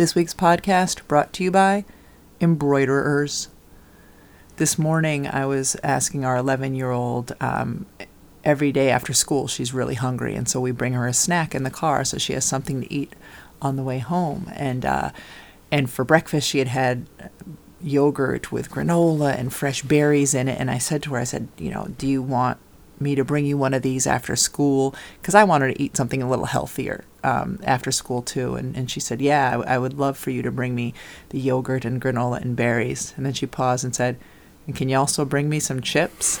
This week's podcast brought to you by embroiderers. This morning, I was asking our 11 year old um, every day after school, she's really hungry. And so we bring her a snack in the car so she has something to eat on the way home. And, uh, and for breakfast, she had had yogurt with granola and fresh berries in it. And I said to her, I said, you know, do you want me to bring you one of these after school? Because I wanted to eat something a little healthier um, after school too. And, and she said, yeah, I, I would love for you to bring me the yogurt and granola and berries. And then she paused and said, and can you also bring me some chips?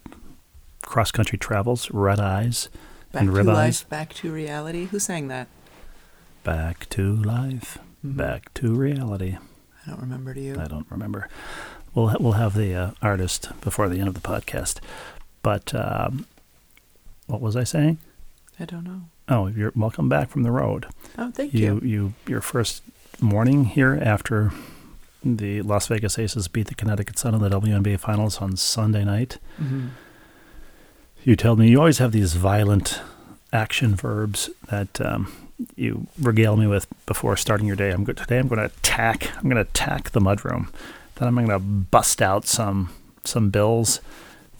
cross country travels, red eyes, Back and to rib life, eyes. back to reality. Who sang that? Back to life, Mm-hmm. back to reality. I don't remember. Do you? I don't remember. We'll ha- we'll have the uh, artist before the end of the podcast. But um, what was I saying? I don't know. Oh, you're welcome back from the road. Oh, thank You you. you your first morning here after the Las Vegas Aces beat the Connecticut Sun in the WNBA Finals on Sunday night. hmm You tell me you always have these violent action verbs that um, you regale me with before starting your day. I'm go- today. I'm going to attack. I'm going to attack the mudroom. Then I'm going to bust out some some bills.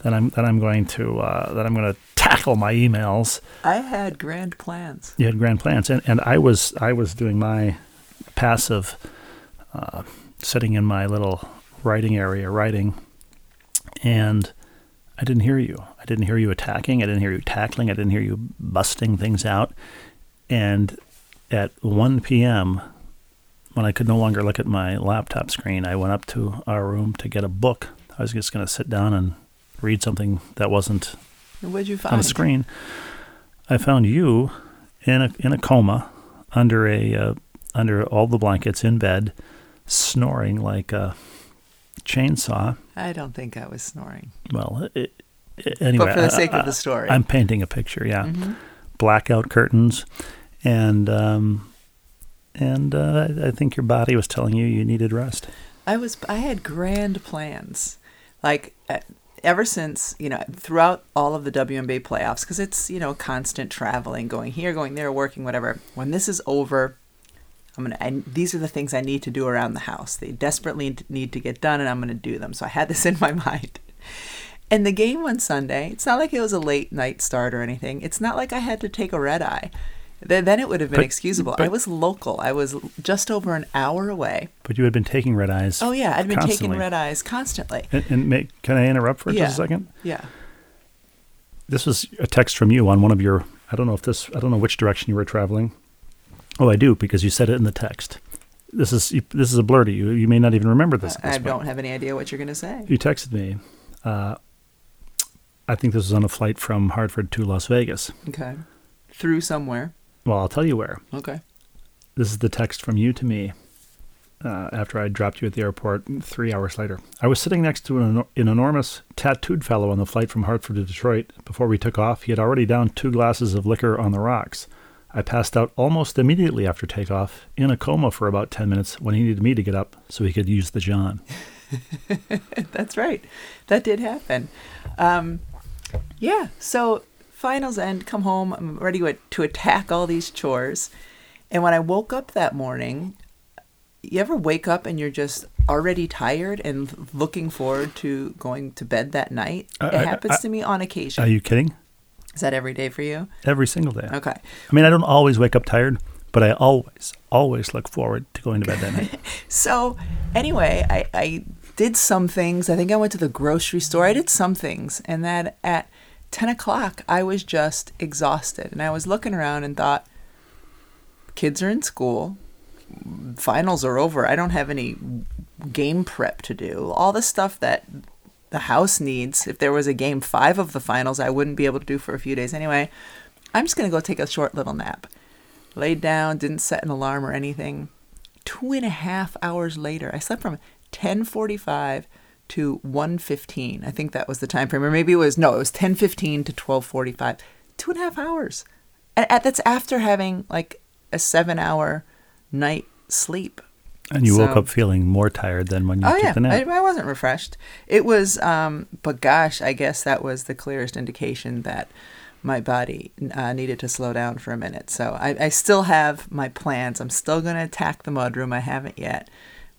Then I'm then I'm going to uh, then I'm going to tackle my emails. I had grand plans. You had grand plans, and, and I was I was doing my passive, uh, sitting in my little writing area writing, and I didn't hear you. I didn't hear you attacking. I didn't hear you tackling. I didn't hear you busting things out. And at 1 p.m., when I could no longer look at my laptop screen, I went up to our room to get a book. I was just going to sit down and read something that wasn't What'd you find? on the screen, I found you in a in a coma under a uh, under all the blankets in bed, snoring like a chainsaw. I don't think I was snoring. Well, it, it- anyway, but for the I- sake I- of the story. I'm painting a picture. Yeah, Mhm. blackout curtains, and um, and uh, I I think your body was telling you you needed rest. I was I had grand plans, like uh, ever since you know throughout all of the WNBA playoffs because it's you know constant traveling, going here, going there, working, whatever. When this is over, I'm gonna. I, these are the things I need to do around the house. They desperately need to get done, and I'm gonna do them. So I had this in my mind. And the game on Sunday, it's not like it was a late night start or anything. It's not like I had to take a red eye. Then then it would have been But- excusable. I was local. I was just over an hour away. But you had been taking red eyes. Oh yeah, I'd been constantly. taking red eyes constantly. And, and make, can I interrupt for Yeah. just a second? Yeah. this was a text from you on one of your i don't know if this i don't know which direction you were traveling oh i do because you said it in the text this is this is a blur to you you may not even remember this, I don't have any idea what you're going to say. you texted me uh, i think this was on a flight from hartford to las vegas Okay. Through somewhere. well i'll tell you where Okay. this is the text from you to me uh, after I dropped you at the airport three hours later. I was sitting next to an, an enormous tattooed fellow on the flight from Hartford to Detroit. Before we took off, he had already downed two glasses of liquor on the rocks. I passed out almost immediately after takeoff, in a coma for about 10 minutes when he needed me to get up so he could use the John. That's right. That did happen. Um, yeah. So finals end, come home. I'm ready to, to attack all these chores. And when I woke up that morning, you ever wake up and you're just already tired and looking forward to going to bed that night? I- it I- happens I- to me on occasion. Are you kidding? Is that every day for you? Every single day. Okay. I mean, I don't always wake up tired, but I always, always look forward to going to bed that night. So anyway, I, I did some things. I think I went to the grocery store. I did some things, and then at ten o'clock, I was just exhausted, and I was looking around and thought, kids are in school, finals are over. I don't have any game prep to do, all the stuff that the house needs. If there was a game five of the finals, I wouldn't be able to do for a few days anyway. I'm just going to go take a short little nap. Laid down, didn't set an alarm or anything. Two and a half hours later, I slept from 1045 to 115. I think that was the time frame. Or maybe it was, no, it was 1015 to 1245. Two and a half hours. And that's after having like a seven hour night sleep. And you woke up feeling more tired than when you Oh took yeah, the nap. I, I wasn't refreshed. It was, um, but gosh, I guess that was the clearest indication that my body uh, needed to slow down for a minute. So I, I still have my plans. I'm still going to attack the mudroom. I haven't yet.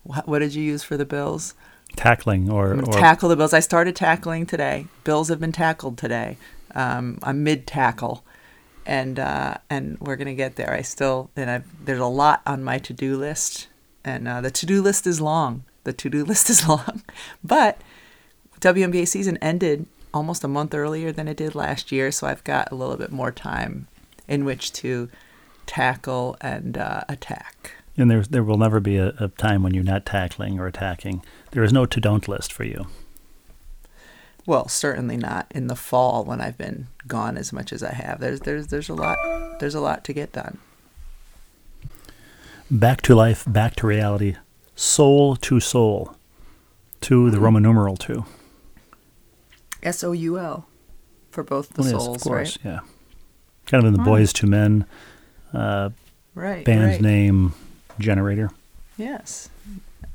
What, what did you use for the bills? Tackling or, or tackle the bills. I started tackling today. Bills have been tackled today. Um, I'm mid tackle, and uh, and we're gonna get there. I still and I've, there's a lot on my to do list, and uh, the to do list is long. The to do list is long, but WNBA season ended almost a month earlier than it did last year, so I've got a little bit more time in which to tackle and uh, attack. And there there will never be a, a time when you're not tackling or attacking. There is no to don't list for you. Well, certainly not in the fall when I've been gone as much as I have. There's there's there's a lot there's a lot to get done. Back to life, back to reality, soul to soul, to the Roman numeral two. S O U L for both the Well, yes, of course, right? yeah. Kind of in the Hmm. Boyz II Men uh, Right. band's right. name generator. Yes.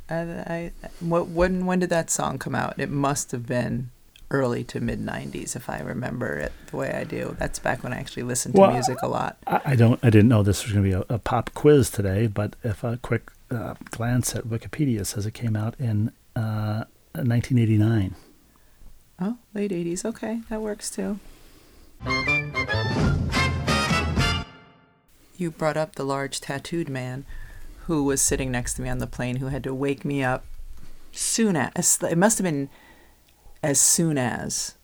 I, I what when when did that song come out? It must have been early to mid 90s if I remember it the way I do. That's back when I actually listened to Well, music a lot. I, I don't. I didn't know this was going to be a, a pop quiz today, but if a quick uh, glance at Wikipedia says it came out in uh, 1989. Oh, late 80s. Okay, that works too. You brought up the large tattooed man who was sitting next to me on the plane who had to wake me up soon as it must have been as soon as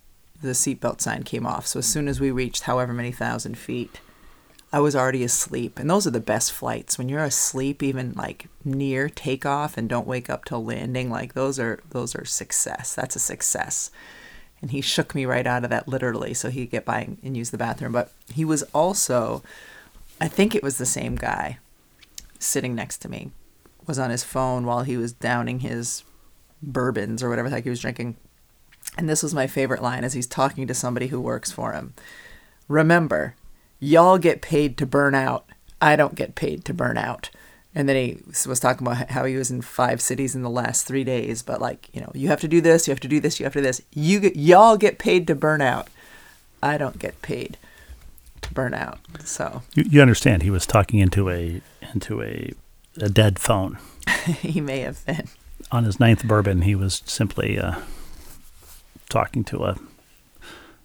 the seatbelt sign came off. So as soon as we reached however many thousand feet, I was already asleep. And those are the best flights when you're asleep, even like near takeoff and don't wake up till landing. Like those are those are success. That's a success and he shook me right out of that literally so he could get by and use the bathroom but he was also i think it was the same guy sitting next to me was on his phone while he was downing his bourbons or whatever the heck he was drinking. And this was my favorite line as he's talking to somebody who works for him. Remember y'all get paid to burn out. I don't get paid to burn out. And then he was talking about how he was in five cities in the last three days but like you know you have to do this you have to do this you have to do this. You get, y'all get paid to burn out. I don't get paid to burn out so You, you understand? He was talking into a into a a dead phone. he may have been On his ninth bourbon, he was simply uh, talking to a,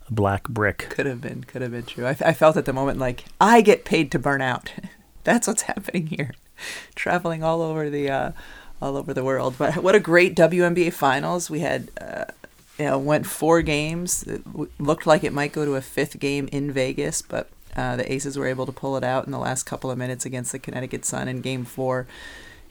a black brick. could have been could have been true I, I felt at the moment like i get paid to burn out that's what's happening here traveling all over the uh, all over the world but what a great WNBA finals we had uh, you know went four games it looked like it might go to a fifth game in Vegas but uh, the Aces were able to pull it out in the last couple of minutes against the Connecticut Sun in game four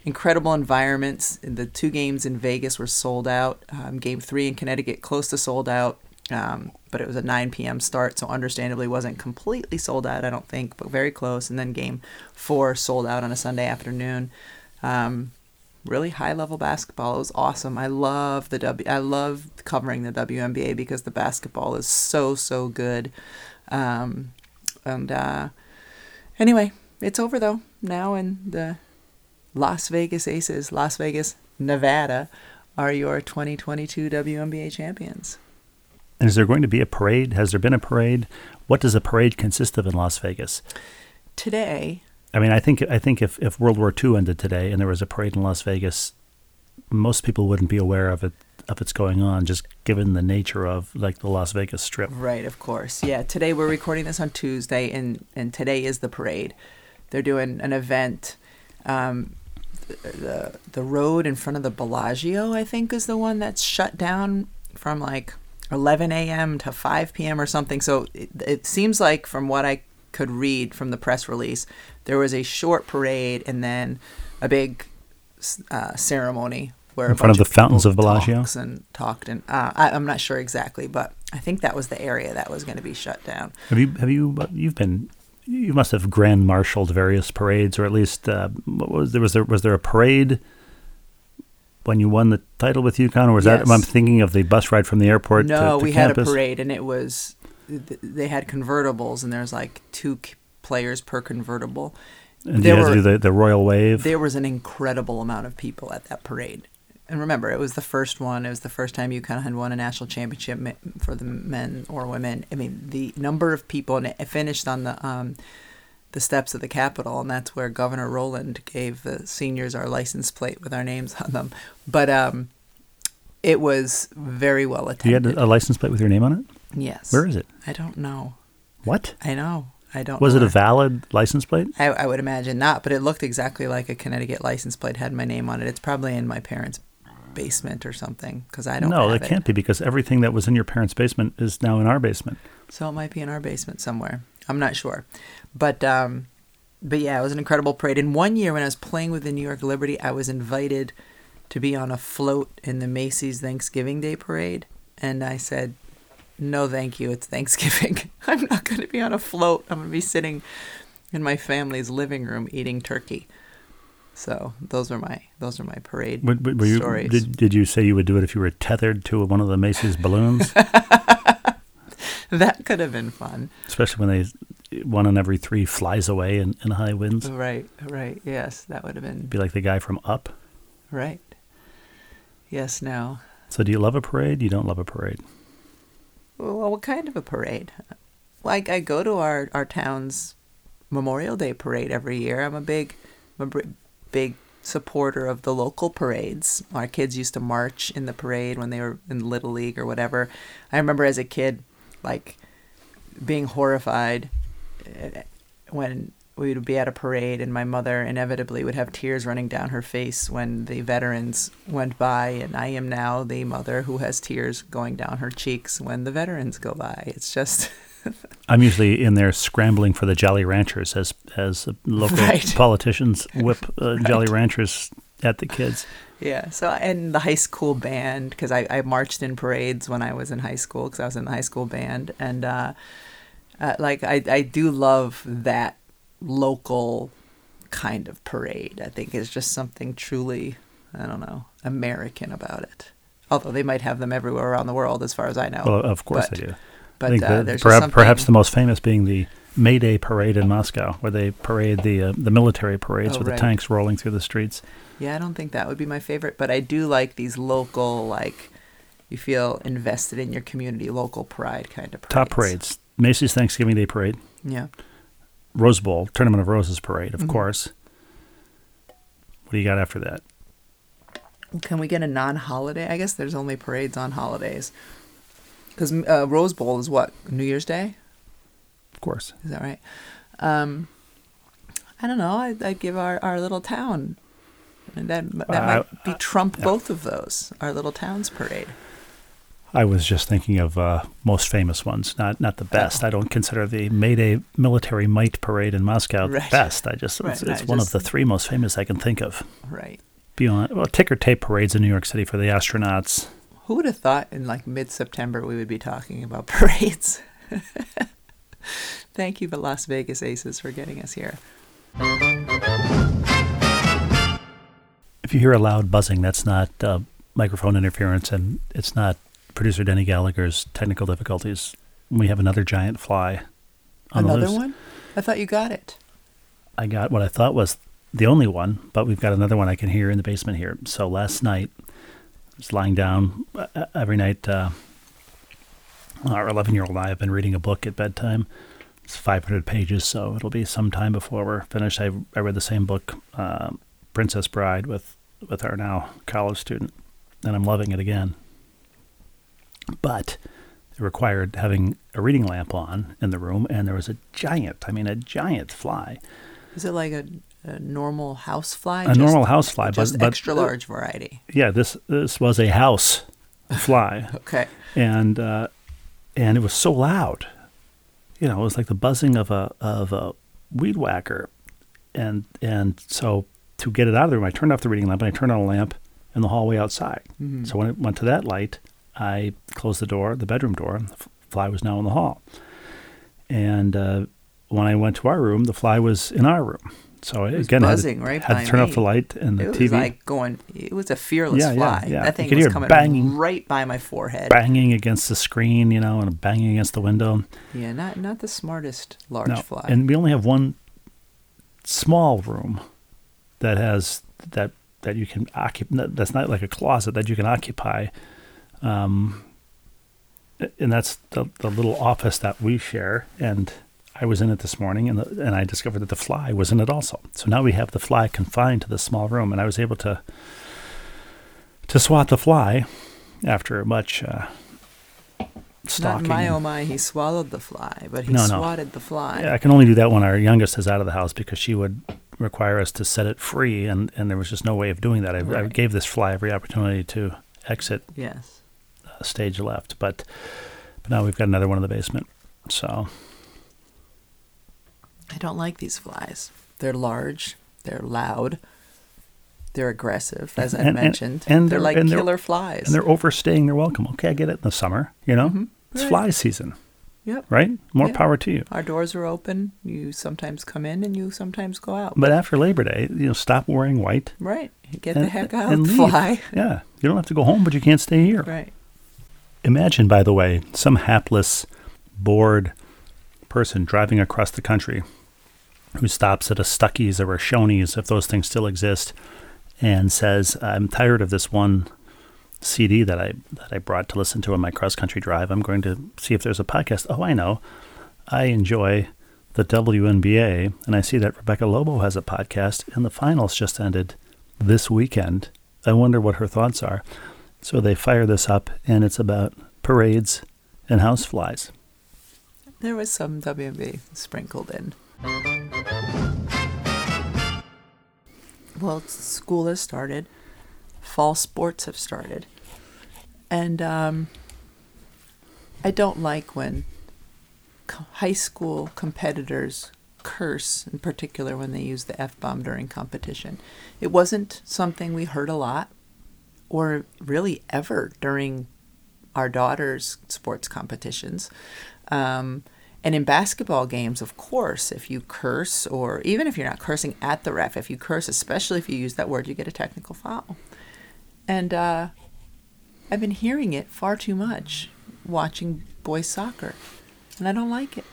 incredible environments. The two games in Vegas were sold out. Um, game three in Connecticut, close to sold out, um, but it was a 9 p.m. start, so understandably wasn't completely sold out, I don't think, but very close. And then game four sold out on a Sunday afternoon. Um, really high level basketball. It was awesome. I love the W. I love covering the WNBA because the basketball is so so good. Um, and uh, anyway, it's over though now, and the Las Vegas Aces, Las Vegas, Nevada, are your 2022 WNBA champions. And is there going to be a parade? Has there been a parade? What does a parade consist of in Las Vegas? Today, I mean, I think I think if, if World War II ended today and there was a parade in Las Vegas, most people wouldn't be aware of it of its going on, just given the nature of like the Las Vegas Strip. Right, of course. Yeah, today we're recording this on Tuesday, and and today is the parade. They're doing an event. Um, the the road in front of the Bellagio, I think, is the one that's shut down from like 11 a.m. to 5 p.m. or something. So it, it seems like, from what I could read from the press release, there was a short parade and then a big uh, ceremony where In front of the fountains of Bellagio? and talked and uh, I, I'm not sure exactly, but I think that was the area that was going to be shut down. Have you have you you've been you must have grand marshaled various parades or at least uh, what was there was there was there a parade when you won the title with UConn or was that I'm thinking of the bus ride from the airport No, to we had a parade, and it was they had convertibles, and there's like two players per convertible. and there you had were- to do the, the royal wave. There was an incredible amount of people at that parade. And remember, it was the first one. It was the first time UConn had won a national championship for the men or women. I mean, the number of people, and it finished on the um, the steps of the Capitol, and that's where Governor Rowland gave the seniors our license plate with our names on them. But um, it was very well attended. you had a license plate with your name on it. Yes. Where is it? I don't know. What I know. I don't. was know it a valid license plate? I, I would imagine not, but it looked exactly like a Connecticut license plate had my name on it. It's probably in my parents' basement or something because I don't. No, it can't be because everything that was in your parents' basement is now in our basement. So it might be in our basement somewhere. I'm not sure, but um, but yeah, it was an incredible parade. In one year when I was playing with the New York Liberty, I was invited to be on a float in the Macy's Thanksgiving Day parade, and I said, "No, thank you. It's Thanksgiving. I'm not going to be on a float. I'm going to be sitting in my family's living room eating turkey." So those are my those are my parade Were, were you, stories. did, did you say you would do it if you were tethered to one of the Macy's balloons? that could have been fun. Especially when they one in every three flies away in, in high winds. Right, right. Yes, that would have been Be like the guy from Up. right. Yes, no. So do you love a parade? You don't love a parade. Well, what kind of a parade? Like I go to our our town's Memorial Day parade every year. I'm a big, I'm a big supporter of the local parades. Our kids used to march in the parade when they were in little league or whatever. I remember as a kid, like being horrified eh, when we would be at a parade and my mother inevitably would have tears running down her face when the veterans went by and I am now the mother who has tears going down her cheeks when the veterans go by. It's just I'm usually in there scrambling for the Jolly Ranchers as as local Right. politicians whip uh, Jolly Ranchers at the kids. yeah. So and the high school band because I, I marched in parades when I was in high school because I was in the high school band and uh, uh, like I I do love that local kind of parade. I think is just something truly I don't know American about it. Although they might have them everywhere around the world, as far as I know. Well, of course But- they do. But uh, there's perhaps, perhaps the most famous being the May Day parade in Moscow, where they parade the uh, the military parades Oh, with right. the tanks rolling through the streets. Yeah, I don't think that would be my favorite, but I do like these local, like you feel invested in your community, local pride kind of parades. Top parades: Macy's Thanksgiving Day Parade, Yeah. Rose Bowl, Tournament of Roses Parade, of Mhm. course. What do you got after that? Can we get a non-holiday? I guess there's only parades on holidays. Because uh, Rose Bowl is what New Year's Day. Of course. Is that right? Um, I don't know. I'd, I'd give our, our little town. and That that Uh, might be trump both of those. Our little town's parade. I was just thinking of uh, most famous ones, not not the best. I don't consider the May Day Military Might Parade in Moscow the best. I just Right, it's, it's I one just- of the three most famous I can think of. Right. Beyond well, ticker tape parades in New York City for the astronauts. Who would have thought in like mid-September we would be talking about parades? Thank you, the Las Vegas Aces, for getting us here. If you hear a loud buzzing, that's not uh, microphone interference, and it's not producer Denny Gallagher's technical difficulties. We have another giant fly on the Another one? I thought you got it. I got what I thought was the only one, but we've got another one I can hear in the basement here. So last night, I was lying down uh, every night. Uh, our 11 year old and I have been reading a book at bedtime. It's 500 pages, so it'll be some time before we're finished. I, I read the same book, uh, Princess Bride, with, with our now college student, and I'm loving it again. But it required having a reading lamp on in the room, and there was a giant, I mean, a giant fly. Is it like a, a normal house fly? a normal house fly, just but, but extra large variety. Yeah, this this was a house fly, Okay. and uh, and it was so loud. You know, it was like the buzzing of a of a weed whacker, and and so to get it out of the room, I turned off the reading lamp and I turned on a lamp, in the hallway outside. So when it went to that light, I closed the door, the bedroom door. The fly was now in the hall. And uh, when I went to our room, the fly was in our room. So I was again had to- right had to turn off the light and the it TV. was like going. It was a fearless Yeah, yeah, fly. yeah. That You thing was coming banging. right by my forehead. banging against the screen, you know, and banging against the window. Yeah, not not the smartest large No, fly. And we only have one small room that has that that you can occupy. That's not like a closet that you can occupy. Um, and that's the, the little office that we share. And I was in it this morning, and the, and I discovered that the fly was in it also. So now we have the fly confined to this small room, and I was able to to swat the fly after much uh, not my oh my, he swallowed the fly, but he No, no. swatted the fly. Yeah, I can only do that when our youngest is out of the house because she would require us to set it free, and, and there was just no way of doing that. I, I gave this fly every opportunity to exit Yes. Stage left, but but now we've got another one in the basement. So I don't like these flies. They're large. They're loud. They're aggressive, as I And- and- mentioned. and they're they're- like and they're- killer flies. and they're overstaying their welcome. Okay, I get it in the summer, you know, Mhm. it's Right. fly season, yep. right? More Yeah. power to you. Our doors are open. You sometimes come in and you sometimes go out. But after Labor Day, you know, stop wearing white. right. Get and, the heck out. and leave. Fly. Yeah, you don't have to go home, but you can't stay here. Right. Imagine, by the way, some hapless, bored person driving across the country who stops at a Stuckey's or a Shoney's, if those things still exist, and says, "I'm tired of this one CD that I that I brought to listen to on my cross country drive. I'm going to see if there's a podcast. Oh, I know. I enjoy the WNBA, and I see that Rebecca Lobo has a podcast, and the finals just ended this weekend. I wonder what her thoughts are." So they fire this up, and it's about parades and houseflies. There was some WMB sprinkled in. Well, school has started. Fall sports have started. And um, I don't like when high school competitors curse, in particular when they use the F bomb during competition. It wasn't something we heard a lot or really ever during our daughter's sports competitions. Um, and in basketball games, of course, if you curse, or even if you're not cursing at the ref, if you curse, especially if you use that word, you get a technical foul. And uh, I've been hearing it far too much watching boys soccer, and I don't like it.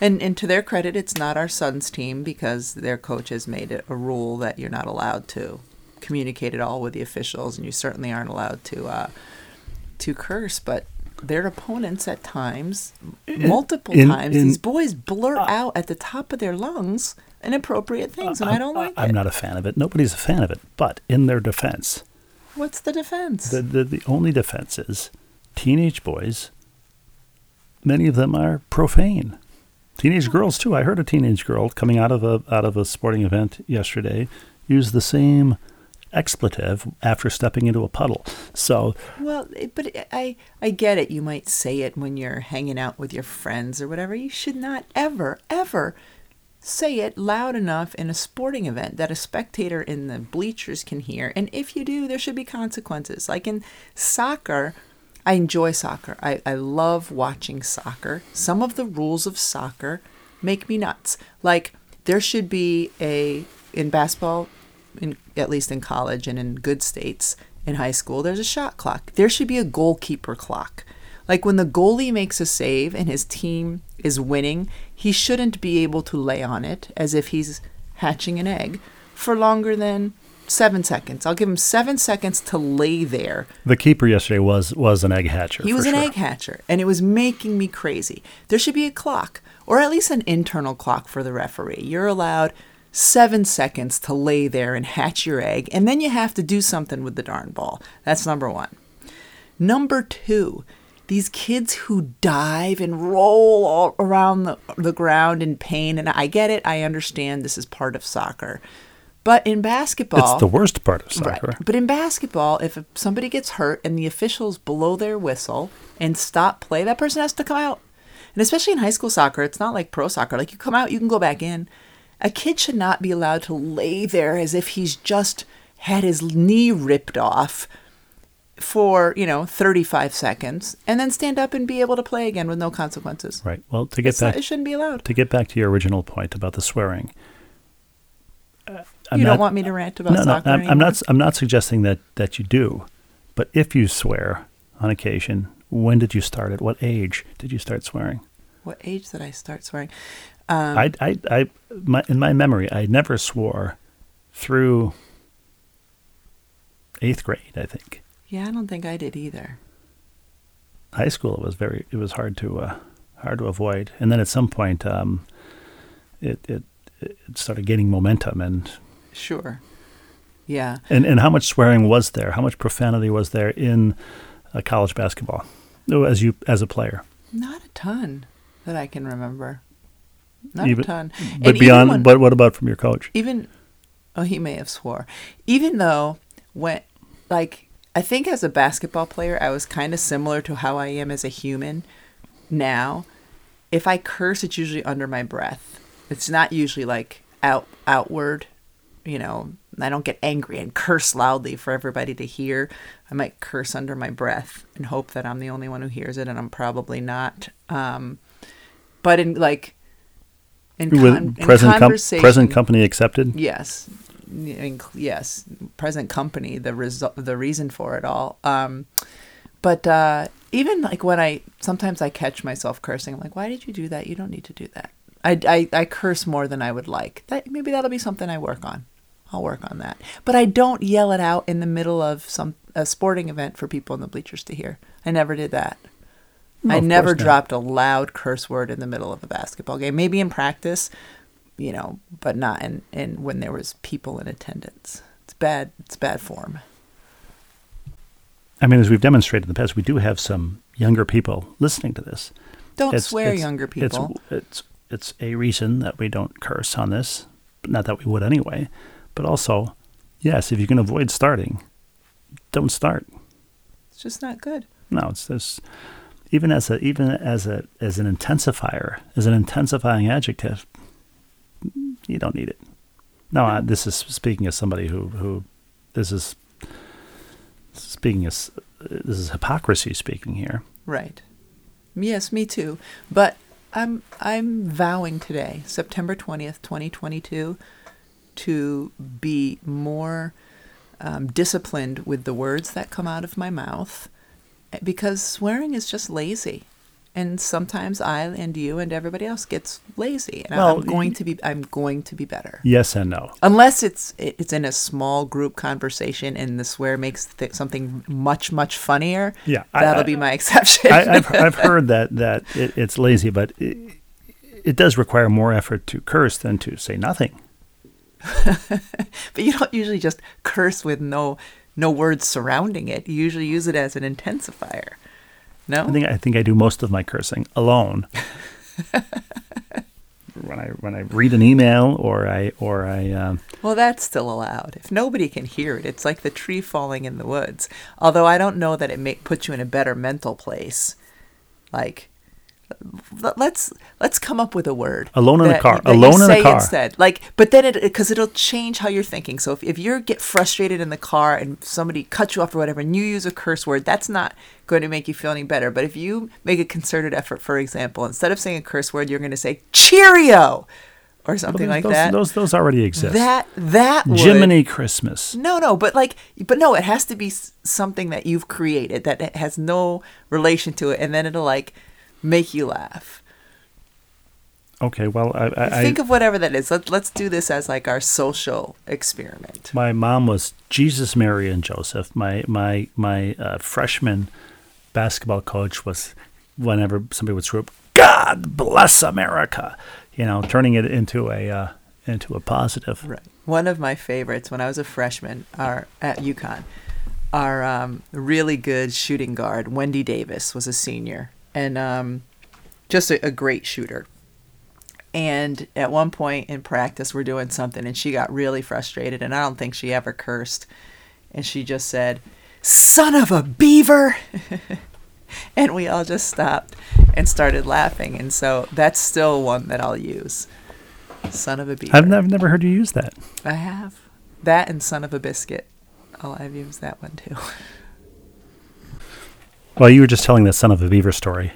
And, and to their credit, it's not our son's team because their coach has made it a rule that you're not allowed to communicate at all with the officials, and you certainly aren't allowed to uh, to curse. But their opponents at times, multiple in- times, in- these boys blurt uh, out at the top of their lungs inappropriate uh, things, and I don't like I'm it. not a fan of it. Nobody's a fan of it. But in their defense, What's the defense? the, the, the only defense is teenage boys, many of them are profane. Teenage hmm. girls too. I heard a teenage girl coming out of a out of a sporting event yesterday use the same expletive after stepping into a puddle. So Well, but I I get it. You might say it when you're hanging out with your friends or whatever. You should not ever ever say it loud enough in a sporting event that a spectator in the bleachers can hear. And if you do, there should be consequences. Like in soccer, I enjoy soccer. I, I love watching soccer. Some of the rules of soccer make me nuts. Like there should be a in basketball, in at least in college and in good states in high school, there's a shot clock. There should be a goalkeeper clock. Like when the goalie makes a save and his team is winning, he shouldn't be able to lay on it as if he's hatching an egg for longer than seven seconds. I'll give him seven seconds to lay there the keeper yesterday was was an egg hatcher. he was an sure. egg hatcher, and it was making me crazy. There should be a clock, or at least an internal clock for the referee. You're allowed seven seconds to lay there and hatch your egg, and then you have to do something with the darn ball. That's number one. Number two, these kids who dive and roll all around the, the ground in pain, and I get it, I understand this is part of soccer. But in basketball, It's the worst part of soccer. Right. But in basketball, if somebody gets hurt and the officials blow their whistle and stop play, that person has to come out. And especially in high school soccer, it's not like pro soccer. Like you come out, you can go back in. A kid should not be allowed to lay there as if he's just had his knee ripped off for, you know, 35 seconds and then stand up and be able to play again with no consequences. Right. Well, to get It's not- it shouldn't be allowed. to get back to your original point about the swearing. uh, you not- don't want me to rant about no, no, I'm, I'm not. I'm not suggesting that that you do, but if you swear on occasion, when did you start? At what age did you start swearing? What age did I start swearing? Um, I, I, I, my, in my memory, I never swore through eighth grade. I think yeah, I don't think I did either. high school it was very. It was hard to uh, hard to avoid, and then at some point, um, it it it started gaining momentum and. Sure. Yeah. And and how much swearing was there? How much profanity was there in uh, college basketball? As you as a player, Not a ton that I can remember. Not Even- a ton. but And beyond. when- but what about from your coach? even oh he may have swore even though when like i think as a basketball player i was kind of similar to how i am as a human now if i curse it's usually under my breath it's not usually like out outward you know i don't get angry and curse loudly for everybody to hear i might curse under my breath and hope that i'm the only one who hears it and i'm probably not um but in like in, con- present com- present company accepted. Yes, yes, present company. The result, the reason for it all. Um, but uh, even like when I sometimes I catch myself cursing, I'm like, "Why did you do that? You don't need to do that." I, I, I curse more than I would like. That maybe that'll be something I work on. I'll work on that. But I don't yell it out in the middle of some a sporting event for people in the bleachers to hear. I never did that. No, I never not. dropped a loud curse word in the middle of a basketball game. Maybe in practice, you know, but not in, in when there was people in attendance. It's bad. It's bad form. I mean, as we've demonstrated in the past, we do have some younger people listening to this. Don't It's- swear, it's- younger it's- people. It's, it's a reason that we don't curse on this. Not that we would anyway, but also, yes, if you can avoid starting, don't start. It's just not good. No, it's this. Even as a even as a as an intensifier, as an intensifying adjective, you don't need it. No, I, this is speaking as somebody who who this is speaking as this is hypocrisy speaking here. Right. Yes, me too. But I'm I'm vowing today, September twentieth, twenty twenty two, to be more um, disciplined with the words that come out of my mouth, because swearing is just lazy, and sometimes I and you and everybody else gets lazy, and Well, I'm going to be I'm going to be better. Yes and no. Unless it's it's in a small group conversation and the swear makes th- something much much funnier. Yeah, that'll I- be my exception. I, I've I've heard that that it, it's lazy, but it, it does require more effort to curse than to say nothing. but you don't usually just curse with no no words surrounding it. You usually use it as an intensifier. No, I think I think I do most of my cursing alone. when I when I read an email or I or I um, well, that's still allowed. If nobody can hear it, it's like the tree falling in the woods. Although I don't know that it may put you in a better mental place. Like, let's let's come up with a word. Alone in a that- car. Alone in a car. Instead, like, but then it because it'll change how you're thinking. So if if you get frustrated in the car and somebody cuts you off or whatever, and you use a curse word, that's not going to make you feel any better. But if you make a concerted effort, for example, instead of saying a curse word, you're going to say Cheerio or something like those, that. Those those already exist. that that would, Jiminy Christmas. no, no, but like, but no, it has to be something that you've created that has no relation to it, and then it'll like make you laugh. Okay, well I, I, Think of whatever that is. Let, let's do this as like our social experiment. my mom was Jesus, Mary, and Joseph. My my my uh, freshman basketball coach was whenever somebody would screw up, God bless America. You know, turning it into a uh, into a positive. Right. One of my favorites when I was a freshman, our at UConn, our um, really good shooting guard Wendy Davis was a senior and um, just a, a great shooter. And at one point in practice, we're doing something, and she got really frustrated, and I don't think she ever cursed. And she just said, "Son of a beaver," and we all just stopped and started laughing. And so that's still one that I'll use. Son of a beaver. I've, I've never heard you use that. I have. That and Son of a Biscuit. Oh, I've used that one too. Well, you were just telling the son of a beaver story.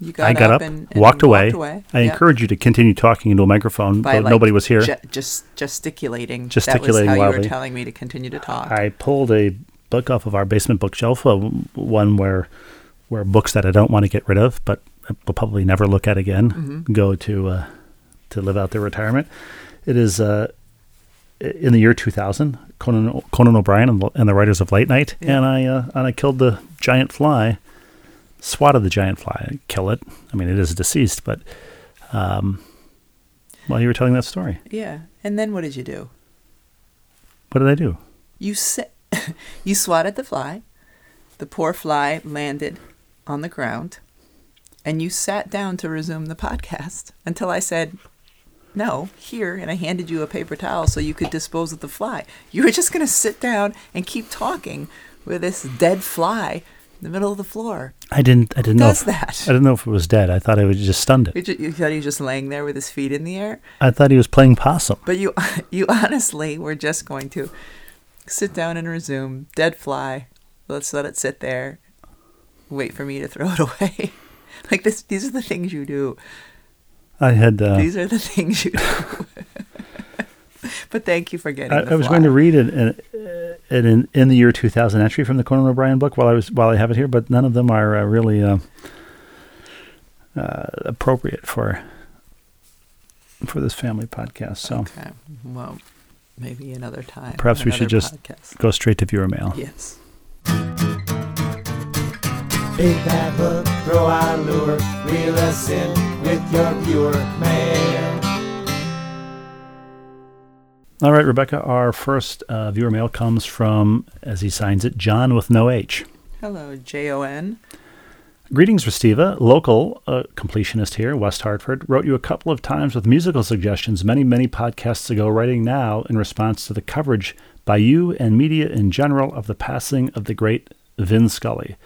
You got I got up, up, and, and walked, away. walked away. I Yep. encourage you to continue talking into a microphone, By, but like, nobody was here. ge- just gesticulating. Gesticulating that was how you were telling me to continue to talk. I pulled a book off of our basement bookshelf, uh, one where where books that I don't want to get rid of, but will probably never look at again, Mm-hmm. go to uh, to live out their retirement. It is uh, in the year 2000, Conan, Conan O'Brien and the, and the writers of Late Night, Yeah. and I uh, and I killed the giant fly, swatted the giant fly, kill it. I mean, it is deceased, but um, while you were telling that story, yeah. And then what did you do? what did I do? You sa- you swatted the fly. The poor fly landed on the ground, and you sat down to resume the podcast until I said, "No, here," and I handed you a paper towel so you could dispose of the fly. You were just going to sit down and keep talking with this dead fly in the middle of the floor. I didn't. I didn't know. does if, that? I didn't know if it was dead. I thought I would just stunned it. You, ju- you thought he was just laying there with his feet in the air, I thought he was playing possum. but you you honestly were just going to sit down and resume dead fly. Let's let it sit there. Wait for me to throw it away. like this, these are the things you do. I had. Uh, These are the things you do. but thank you for getting. I, I was going to read an, an, an in, in the year 2000 entry from the Conan O'Brien book while I was while I have it here, but none of them are uh, really uh, uh, appropriate for for this family podcast. So Okay. Well, maybe another time. Perhaps we should another just- podcast. go straight to viewer mail. Yes. Bait that hook, throw our lure, reel us in with your viewer mail. All right, Rebecca. Our first uh, viewer mail comes from, as he signs it, John with no H. Hello, J O N. Greetings, Restiva. Local uh, completionist here, West Hartford. Wrote you a couple of times with musical suggestions many, many podcasts ago, writing now in response to the coverage by you and media in general of the passing of the great Vin Scully.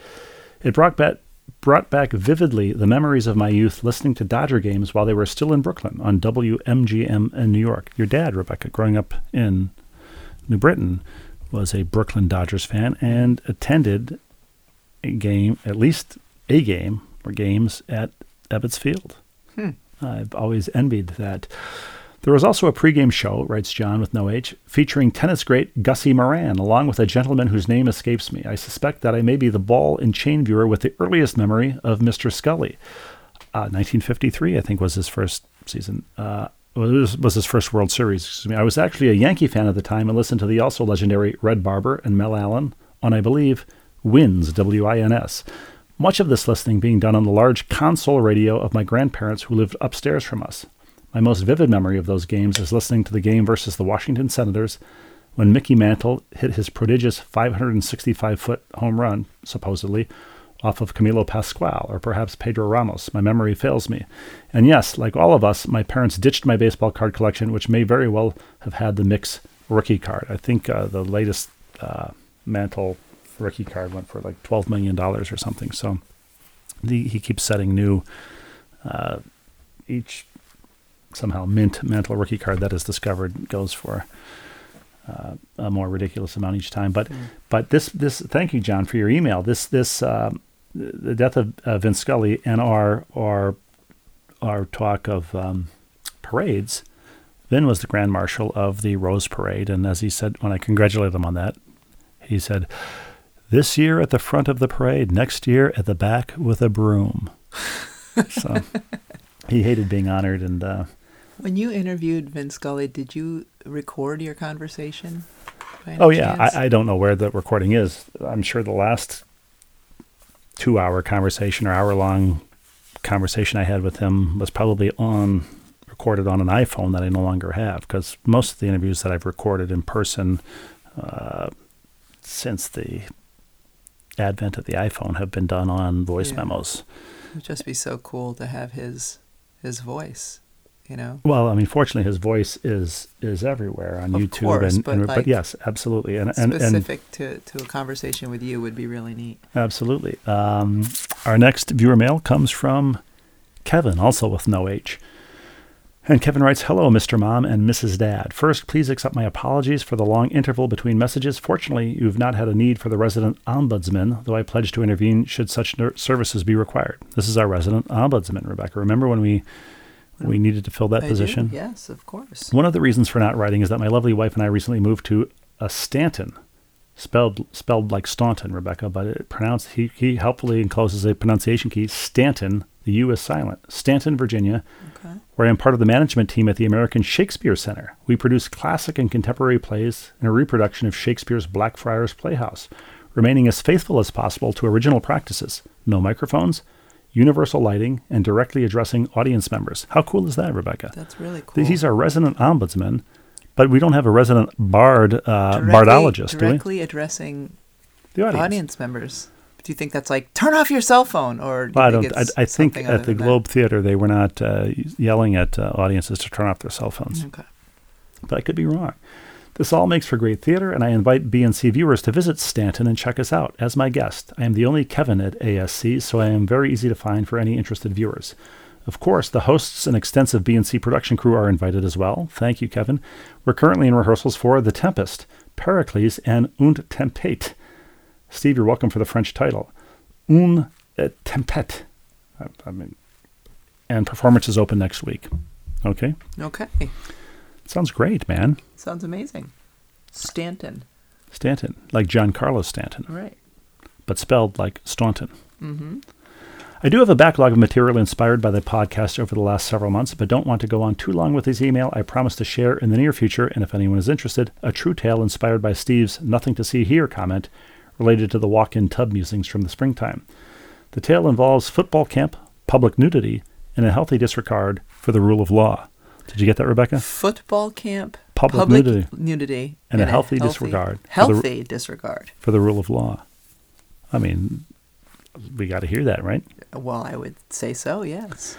It brought back, brought back vividly the memories of my youth listening to Dodger games while they were still in Brooklyn on WMGM in New York. Your dad, Rebecca, growing up in New Britain, was a Brooklyn Dodgers fan and attended a game, at least a game or games at Ebbets Field. Hmm. I've always envied that. There was also a pregame show, writes John with no H, featuring tennis great Gussie Moran, along with a gentleman whose name escapes me. I suspect that I may be the ball and chain viewer with the earliest memory of Mr. Scully. Uh, 1953, I think, was his first season. Uh, was, was his first World Series. Excuse me. I was actually a Yankee fan at the time and listened to the also legendary Red Barber and Mel Allen on, I believe, Wins, W I N S. Much of this listening being done on the large console radio of my grandparents who lived upstairs from us. My most vivid memory of those games is listening to the game versus the Washington Senators when Mickey Mantle hit his prodigious 565 foot home run, supposedly, off of Camilo Pascual or perhaps Pedro Ramos. My memory fails me. And yes, like all of us, my parents ditched my baseball card collection, which may very well have had the Mick's rookie card. I think uh, the latest uh, Mantle rookie card went for like $12 million or something. So the, he keeps setting new, uh, each somehow mint Mantle rookie card that is discovered goes for uh, a more ridiculous amount each time. But but this this thank you John for your email. This this um, the death of uh, Vin Scully and our our our talk of um, parades. Vin was the grand marshal of the Rose Parade, and as he said when I congratulated him on that, he said, "This year at the front of the parade, next year at the back with a broom." so he hated being honored, and uh, When you interviewed Vin Scully, did you record your conversation? Oh yeah. I, I don't know where the recording is. I'm sure the last two-hour conversation or hour-long conversation I had with him was probably on recorded on an iPhone that I no longer have because most of the interviews that I've recorded in person uh, since the advent of the iPhone have been done on voice Yeah. memos. It would just be so cool to have his his voice, you know. Well, I mean, fortunately, his voice is is everywhere on Of YouTube, course, and, but and like but yes, absolutely, and and, and Specific to, to a conversation with you would be really neat. Absolutely. Um, our next viewer mail comes from Kevin, also with no H. And Kevin writes, Hello, Mr. Mom and Mrs. Dad. First, please accept my apologies for the long interval between messages. Fortunately, you've not had a need for the resident ombudsman, though I pledge to intervene should such ner- services be required. This is our resident ombudsman, Rebecca. Remember when we we needed to fill that I do, position? Yes, of course. One of the reasons for not writing is that my lovely wife and I recently moved to a Stanton, spelled spelled like Staunton, Rebecca, but it pronounced he, he helpfully encloses a pronunciation key, Stanton. The U is silent. Stanton, Virginia, Okay. where I am part of the management team at the American Shakespeare Center. We produce classic and contemporary plays and a reproduction of Shakespeare's Blackfriars Playhouse, remaining as faithful as possible to original practices. No microphones, universal lighting, and directly addressing audience members. How cool is that, Rebecca? That's really cool. He's our resident ombudsman, but we don't have a resident bard uh, Directly- bardologist, do we? Directly addressing The audience. audience. members. Do you think that's like turn off your cell phone, or Well, I don't. think I, I think at the Globe Theater they were not uh, yelling at uh, audiences to turn off their cell phones. Okay. but I could be wrong. This all makes for great theater, and I invite BNC viewers to visit Stanton and check us out. As my guest, I am the only Kevin at ASC, so I am very easy to find for any interested viewers. Of course, the hosts and extensive BNC production crew are invited as well. Thank you, Kevin. We're currently in rehearsals for The Tempest, Pericles, and Une Tempête. Steve, you're welcome for the French title. Un Tempête. I, I mean, and performance is open next week. Okay? Okay. Sounds great, man. Sounds amazing. Stanton. Stanton, like Giancarlo Stanton, Right. but spelled like Staunton. Mm-hmm. I do have a backlog of material inspired by the podcast over the last several months, but don't want to go on too long with this email. I promise to share in the near future, and if anyone is interested, a true tale inspired by Steve's Nothing to See Here comment related to the walk in tub musings from the springtime. The tale involves football camp, public nudity, and a healthy disregard for the rule of law. Did you get that, Rebecca? Football camp. Public nudity. nudity And a healthy disregard for the- Healthy disregard. For the rule of law. I mean, we got to hear that, right? Well, I would say so. Yes.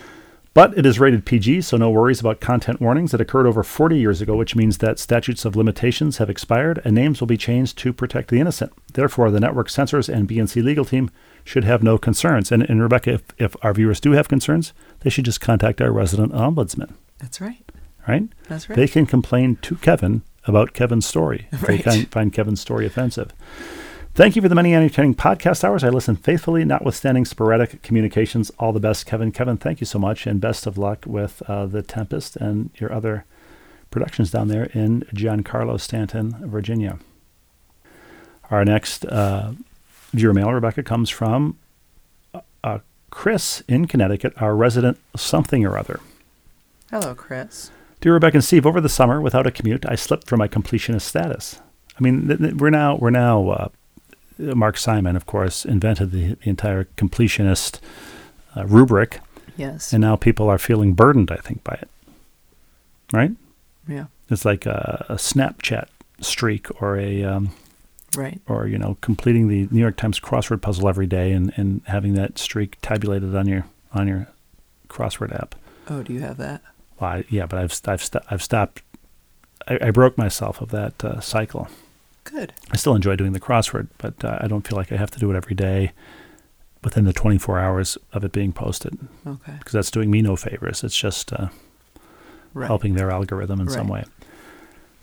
But it is rated PG, so no worries about content warnings. It occurred over 40 years ago, which means that statutes of limitations have expired and names will be changed to protect the innocent. Therefore, the network censors and BNC legal team should have no concerns. And, and Rebecca, if, if our viewers do have concerns, they should just contact our resident ombudsman, That's right. right? That's right. They can complain to Kevin about Kevin's story if Right. they can find Kevin's story offensive. Thank you for the many entertaining podcast hours. I listen faithfully, notwithstanding sporadic communications. All the best, Kevin. Kevin, thank you so much, and best of luck with uh, The Tempest and your other productions down there in Giancarlo Stanton, Virginia. Our next uh, viewer mail, Rebecca, comes from uh, Chris in Connecticut, our resident something or other. Hello, Chris. Dear Rebecca and Steve, over the summer, without a commute, I slipped from my completionist status. I mean, th- th- we're now we're now uh, Mark Simon, of course, invented the, the entire completionist uh, rubric, Yes. and now people are feeling burdened. I think by it, right? yeah. It's like a, a Snapchat streak or a um, Right. or you know completing the New York Times crossword puzzle every day and, and having that streak tabulated on your on your crossword app. Oh, do you have that? Well, I, yeah, but I've I've st- I've stopped. I, I broke myself of that uh, cycle. Good. I still enjoy doing the crossword, but uh, I don't feel like I have to do it every day within the 24 hours of it being posted Okay. because that's doing me no favors. It's just uh, Right. helping their algorithm in some way.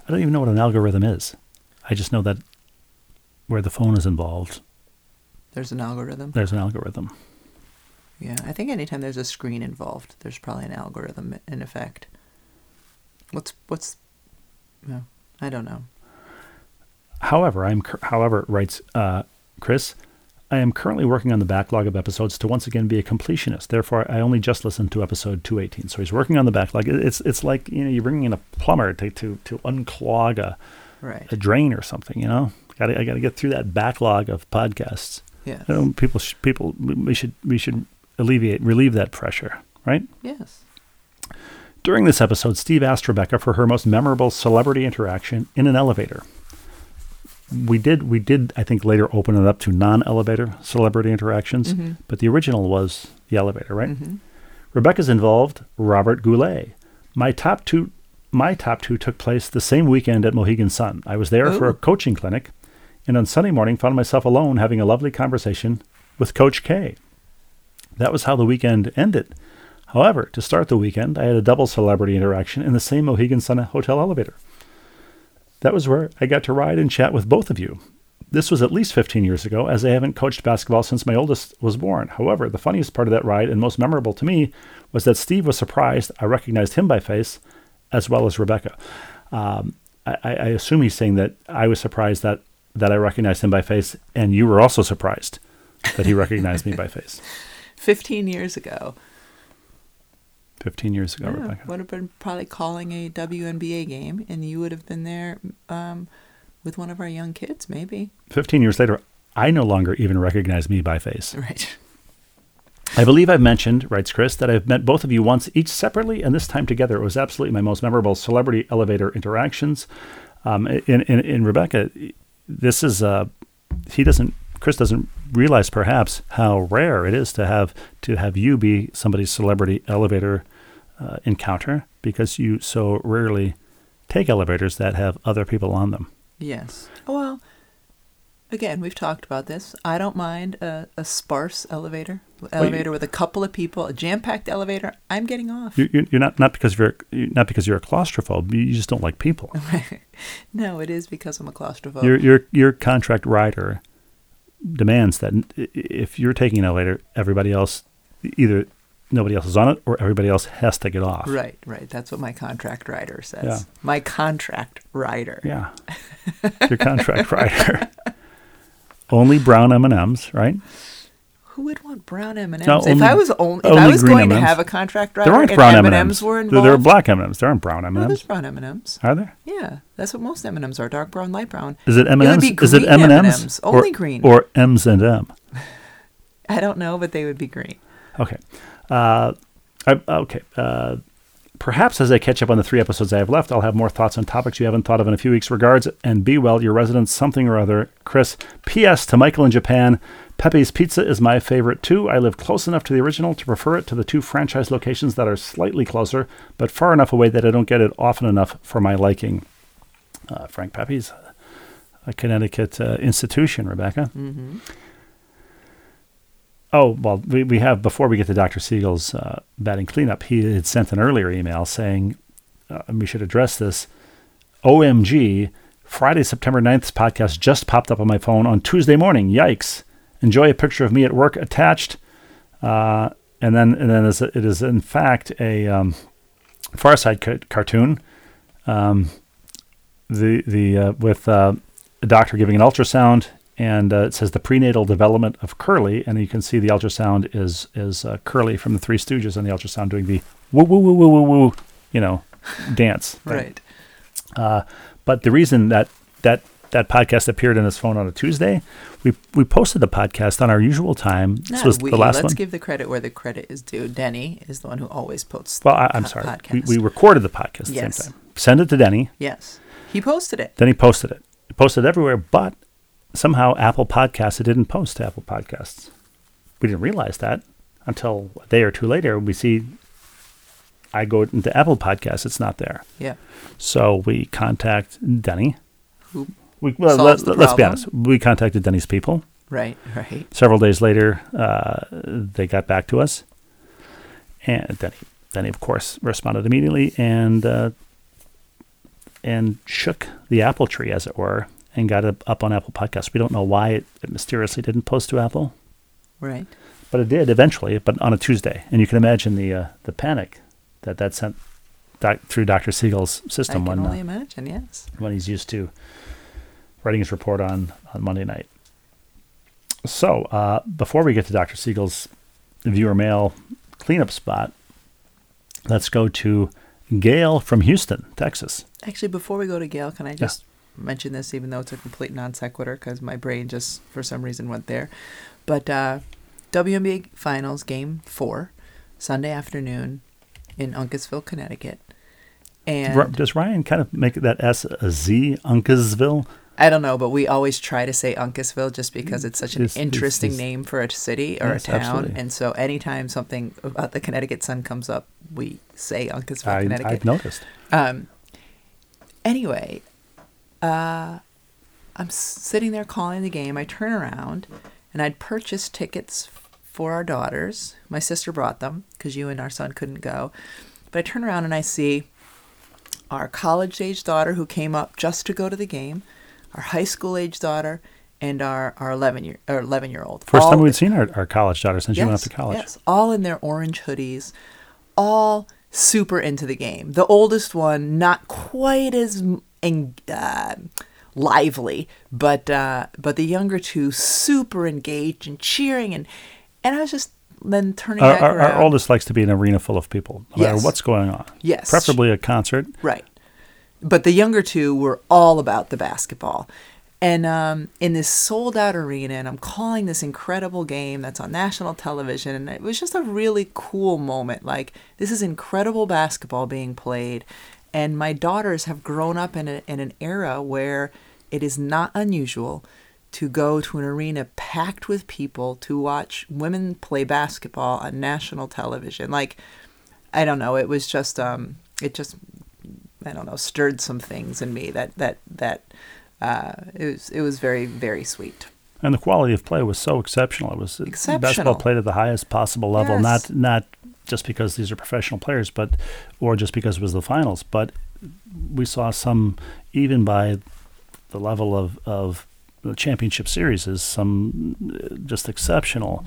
I don't even know what an algorithm is. I just know that where the phone is involved, There's an algorithm. there's an algorithm. Yeah. I think anytime there's a screen involved, there's probably an algorithm in effect. What's what's? No, I don't know. However, I'm however writes uh, Chris, I am currently working on the backlog of episodes to once again be a completionist. Therefore, I only just listened to episode 218. So he's working on the backlog. It's it's like you know you're bringing in a plumber to to, to unclog a, Right. a drain or something. You know, got I got to get through that backlog of podcasts. Yes. You know, people sh- people we should we should alleviate relieve that pressure, right? Yes. During this episode, Steve asked Rebecca for her most memorable celebrity interaction in an elevator. We did, we did, I think, later open it up to non-elevator celebrity interactions, Mhm. but the original was the elevator, right? Mhm. Rebecca's involved Robert Goulet. My top two, my top two took place the same weekend at Mohegan Sun. I was there for a coaching clinic, and on Sunday morning found myself alone having a lovely conversation with Coach K. That was how the weekend ended. However, to start the weekend, I had a double celebrity interaction in the same Mohegan Sun hotel elevator. That was where I got to ride and chat with both of you. This was at least 15 years ago, as I haven't coached basketball since my oldest was born. However, the funniest part of that ride and most memorable to me was that Steve was surprised I recognized him by face, as well as Rebecca. Um, I, I assume he's saying that I was surprised that, that I recognized him by face, and you were also surprised that he recognized me by face. 15 years ago. 15 years ago, Yeah, Rebecca. would have been probably calling a WNBA game, and you would have been there um, with one of our young kids, maybe. 15 years later, I no longer even recognize me by face. Right. I believe I've mentioned, writes Chris, that I've met both of you once each separately and this time together. It was absolutely my most memorable celebrity elevator interactions. Um, in, in, in Rebecca, this is, uh, he doesn't, Chris doesn't realize perhaps how rare it is to have, to have you be somebody's celebrity elevator uh, encounter because you so rarely take elevators that have other people on them. Yes. Well, again, we've talked about this. I don't mind a, a sparse elevator, elevator with a couple of people, a jam-packed elevator. I'm getting off. You, you- you're not, not because you're, not because you're a claustrophobe. You just don't like people. no, it is because I'm a claustrophobe. your your your contract rider demands that if you're taking an elevator, everybody else either nobody else is on it or everybody else has to get off. Right, right. That's what my contract writer says. Yeah. My contract writer. Yeah, your contract writer. Only brown M and M's, right? Who would want brown M and M's? If I was only, if only I was going to M&Ms. have a contract rider There aren't brown M and M's. Were There, involved, there are black M and M's. There aren't brown M and there's M's. brown M and M's. Are there? Yeah, that's what most M and M's are: dark brown, light brown. Is it M and M's? Is it M and M&Ms, M's? only green. or M's and M? I don't know, but they would be green. Okay. Uh, I, okay. Uh, perhaps as I catch up on the three episodes I have left, I'll have more thoughts on topics you haven't thought of in a few weeks. Regards and be well, your resident something or other, Chris. P.S. to Michael in Japan. Pepe's Pizza is my favorite too. I live close enough to the original to prefer it to the two franchise locations that are slightly closer, but far enough away that I don't get it often enough for my liking. Uh, Frank Pepe's, a Connecticut uh, institution, Rebecca. Mm-hmm. Oh, well, we, we have, before we get to Dr. Siegel's uh, batting cleanup, he had sent an earlier email saying, uh, and we should address this. OMG, Friday, September 9th's podcast just popped up on my phone on Tuesday morning. Yikes. Enjoy a picture of me at work attached. Uh, and then, and then it's- in fact, a um, Far Side ca- cartoon. Um, the the uh, with uh, a doctor giving an ultrasound, and uh, it says the prenatal development of Curly, and you can see the ultrasound is is uh, Curly from the Three Stooges on the ultrasound doing the woo woo woo woo woo woo, you know, dance. Right. Uh, but the reason that that that podcast appeared in his phone on a Tuesday, we we posted the podcast on our usual time. This was we. the last Let's one. give the credit where the credit is due. Denny is the one who always posts. well, I, I'm po- sorry. We, we recorded the podcast at the Yes. same time. Send it to Denny. yes, he posted it. Then he posted it. He posted it everywhere, but somehow Apple Podcasts it didn't post to Apple Podcasts. We didn't realize that until a day or two later. We see I go into Apple Podcasts, it's not there. Yeah. So we contact Denny. Who? We, well, let, us be honest. We contacted Denny's people. Right. Right. Several days later, uh, they got back to us, and Denny, Denny, of course, responded immediately and uh, and shook the apple tree, as it were, and got it up on Apple Podcasts. We don't know why it, it mysteriously didn't post to Apple, Right. but it did eventually, but on a Tuesday. And you can imagine the uh, the panic that that sent doc- through Dr. Siegel's system. I can when only uh, imagine. Yes. when he's used to writing his report on, on Monday night. So, uh, before we get to Dr. Siegel's viewer mail cleanup spot, let's go to Gail from Houston, Texas. Actually, before we go to Gail, can I just mention this, even though it's a complete non sequitur, because my brain just for some reason went there. But uh, WNBA Finals Game Four, Sunday afternoon, in Uncasville, Connecticut, and R- Does Ryan kind of make that S a Z, Uncasville? I don't know, but we always try to say Uncasville just because it's such an It's- it's- interesting it's- name for a city or Yes, a town. absolutely. And so anytime something about the Connecticut Sun comes up, we say Uncasville, I, Connecticut. I've noticed. Um, anyway, uh, I'm sitting there calling the game. I turn around and I'd purchased tickets for our daughters. My sister brought them because you and our son couldn't go. But I turn around and I see our college age daughter who came up just to go to the game, our high school age daughter, and our, our 11 year or 11 year old. First time we'd seen our, our college daughter since she went off to college. Yes, all in their orange hoodies, all super into the game. The oldest one, not quite as en- uh, lively, but uh, but the younger two, super engaged and cheering, and and I was just then turning Our, our, our oldest likes to be in an arena full of people, no matter what's going on. Yes. Preferably a concert. Right. But the younger two were all about the basketball. And um, in this sold out arena, and I'm calling this incredible game that's on national television. And it was just a really cool moment. Like, this is incredible basketball being played. And my daughters have grown up in, a, in an era where it is not unusual to go to an arena packed with people to watch women play basketball on national television. Like, I don't know. It was just, um, it just I don't know, stirred some things in me that that that uh, it was it was very very sweet. And the quality of play was so exceptional. It was Exceptional. basketball played at the highest possible level, Yes. not not just because these are professional players, but or just because it was the finals, but we saw some even by the level of of the championship series is some uh, just exceptional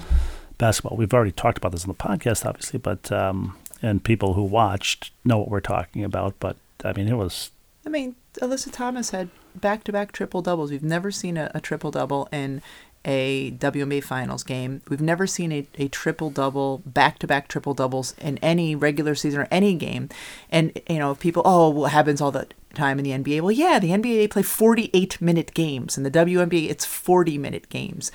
basketball. We've already talked about this in the podcast, obviously, but um, and people who watched know what we're talking about. But I mean, it was I mean, Alyssa Thomas had back to back triple doubles. We've never seen a, a triple double in a WNBA finals game. We've never seen a, a triple double, back to back triple doubles in any regular season or any game. And, you know, people, oh, what happens all the time in the NBA. Well, yeah, the NBA they play 48 minute games. In the WNBA, it's 40 minute games.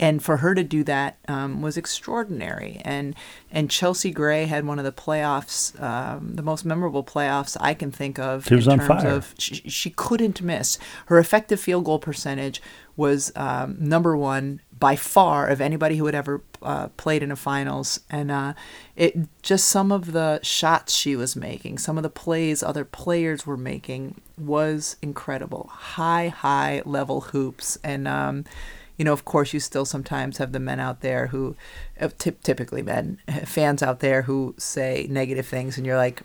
And for her to do that um, was extraordinary. And and Chelsea Gray had one of the playoffs, um, the most memorable playoffs I can think of. She was in on terms fire. of she, she couldn't miss. Her effective field goal percentage was um, number one by far of anybody who had ever uh, played in a finals, and uh, it just some of the shots she was making, some of the plays other players were making was incredible. High, high level hoops, and um, you know, of course, you still sometimes have the men out there who, uh, typically men, fans out there who say negative things, and you're like,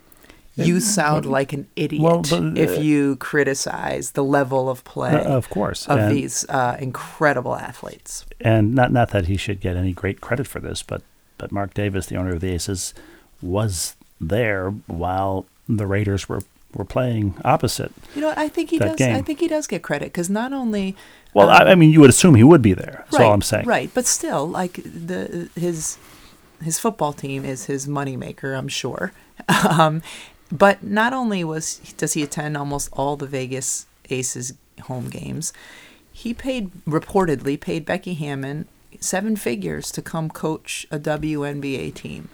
you sound like an idiot Well, but, if uh, you criticize the level of play Uh, of course. of And- these uh, incredible athletes. and not not that he should get any great credit for this, but but Mark Davis, the owner of the Aces, was there while the Raiders were were playing opposite. You know. I think he does. I think he does get credit because not only Well, um, I, I mean, you would assume he would be there. That's right, all I'm saying. Right, but still, like the his his football team is his moneymaker, I'm sure. Um, but not only was does he attend almost all the Vegas Aces home games, he paid reportedly paid Becky Hammon seven figures to come coach a WNBA team.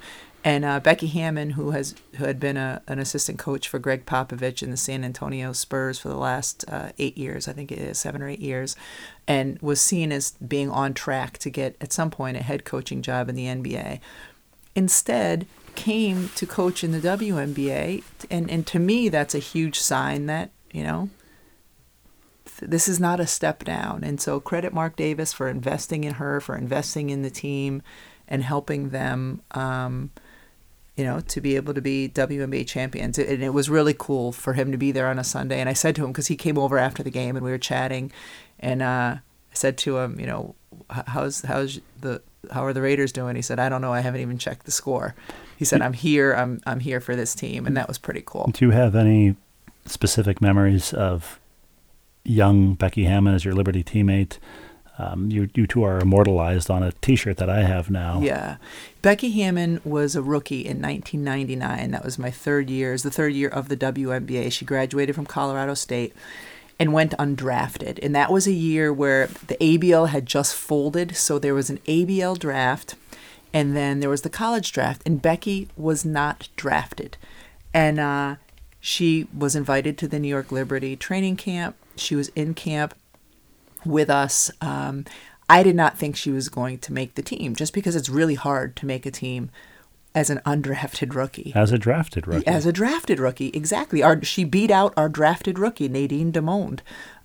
And uh, Becky Hammon, who has who had been a, an assistant coach for Gregg Popovich in the San Antonio Spurs for the last uh, eight years, I think it is seven or eight years, and was seen as being on track to get at some point a head coaching job in the NBA. Instead, came to coach in the WNBA, and and to me that's a huge sign that you know this is not a step down. And so credit Mark Davis for investing in her, for investing in the team, and helping them. Um, you know, to be able to be WNBA champions. And it was really cool for him to be there on a Sunday. And I said to him, because he came over after the game and we were chatting, and uh, I said to him, you know, how's how's the how are the Raiders doing? He said, I don't know. I haven't even checked the score. He said, I'm here. I'm I'm here for this team, and that was pretty cool. Do you have any specific memories of young Becky Hammon as your Liberty teammate? Um, you you two are immortalized on a T-shirt that I have now. Yeah. Becky Hammon was a rookie in 1999. That was my third year. It was the third year of the WNBA. She graduated from Colorado State and went undrafted. And that was a year where the ABL had just folded. So there was an ABL draft and then there was the college draft. And Becky was not drafted. And uh, she was invited to the New York Liberty training camp. She was in camp with us. Um, I did not think she was going to make the team just because it's really hard to make a team as an undrafted rookie. As a drafted rookie. As a drafted rookie, exactly. Our, she beat out our drafted rookie, Nadine Domond.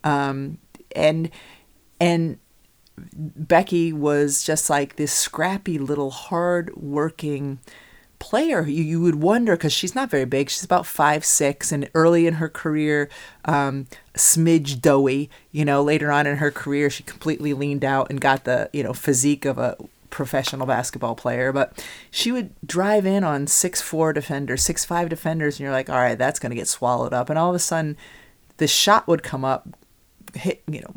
Um, and and Becky was just like this scrappy little hard working player. You, you would wonder because she's not very big. She's about five six, and early in her career, um, smidge doughy. You know, later on in her career, she completely leaned out and got the you know physique of a professional basketball player. But she would drive in on six four defenders, six five defenders, and you're like, all right, that's going to get swallowed up. And all of a sudden, the shot would come up, hit you know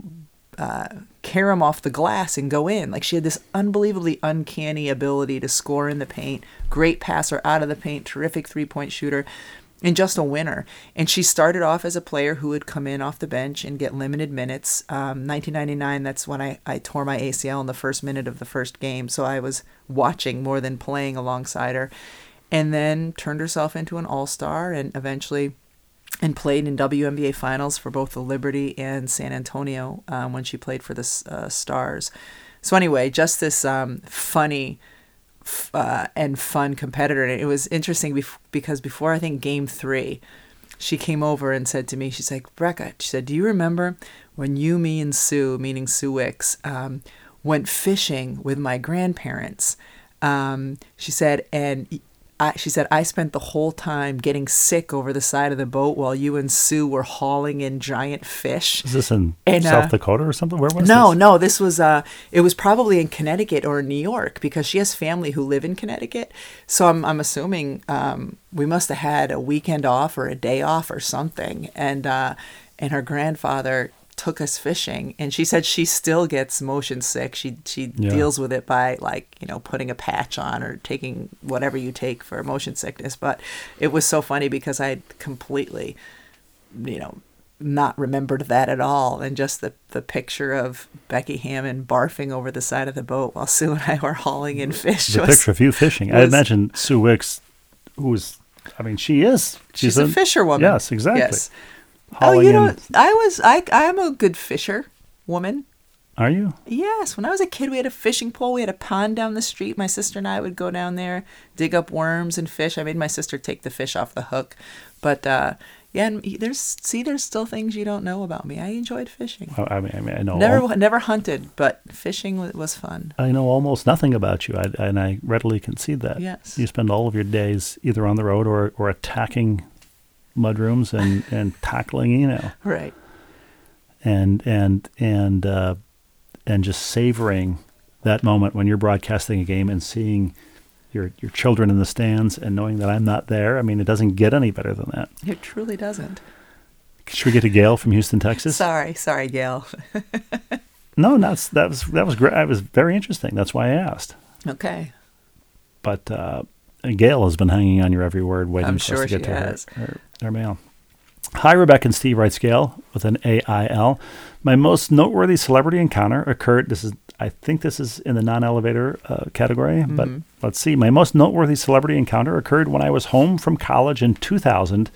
uh, carom off the glass and go in. Like she had this unbelievably uncanny ability to score in the paint, great passer out of the paint, terrific three point shooter, and just a winner. And she started off as a player who would come in off the bench and get limited minutes. Um, 1999, that's when I, I tore my ACL in the first minute of the first game. So I was watching more than playing alongside her. And then turned herself into an all star and eventually and played in WNBA finals for both the Liberty and San Antonio um, when she played for the uh, Stars. So anyway, just this um, funny uh, and fun competitor. And it was interesting bef- because before I think Game Three, she came over and said to me, she's like, Brecca, she said, do you remember when you, me, and Sue, meaning Sue Wicks, um, went fishing with my grandparents? Um, she said, and I, she said, I spent the whole time getting sick over the side of the boat while you and Sue were hauling in giant fish. Is this in and, South uh, Dakota or something? Where was no, this? No, this was, uh, it was probably in Connecticut or New York because she has family who live in Connecticut. So I'm, I'm assuming um, we must have had a weekend off or a day off or something. And, uh, and her grandfather took us fishing and she said she still gets motion sick. She she yeah. deals with it by like you know putting a patch on or taking whatever you take for motion sickness. But it was so funny because i completely you know not remembered that at all. And just the the picture of Becky Hammon barfing over the side of the boat while Sue and I were hauling in fish the was, picture of you fishing. Was, I imagine Sue Wicks who was I mean she is. She's, she's a, a fisherwoman. Yes exactly. Yes oh, you know, I was I I'm a good fisher woman. Are you? Yes. When I was a kid, we had a fishing pole. We had a pond down the street. My sister and I would go down there, dig up worms and fish. I made my sister take the fish off the hook, but uh, yeah, and there's see, there's still things you don't know about me. I enjoyed fishing. I mean, I, mean, I know never all, never hunted, but fishing was, was fun. I know almost nothing about you, I, and I readily concede that. Yes, you spend all of your days either on the road or or attacking mudrooms and and tackling, you know, right, and and and uh, and just savoring that moment when you're broadcasting a game and seeing your your children in the stands and knowing that I'm not there. I mean, it doesn't get any better than that. It truly doesn't. Should we get to Gail from Houston, Texas? sorry, sorry, Gail. no, that's that was that was great. That was very interesting. That's why I asked. Okay. But uh, Gail has been hanging on your every word, waiting I'm for sure us to get to her, her, her, mail. Hi, Rebecca and Steve, writes Gail with an A I L. My most noteworthy celebrity encounter occurred. This is, I think, this is in the non-elevator uh, category, mm-hmm. but let's see. My most noteworthy celebrity encounter occurred when I was home from college in 2000,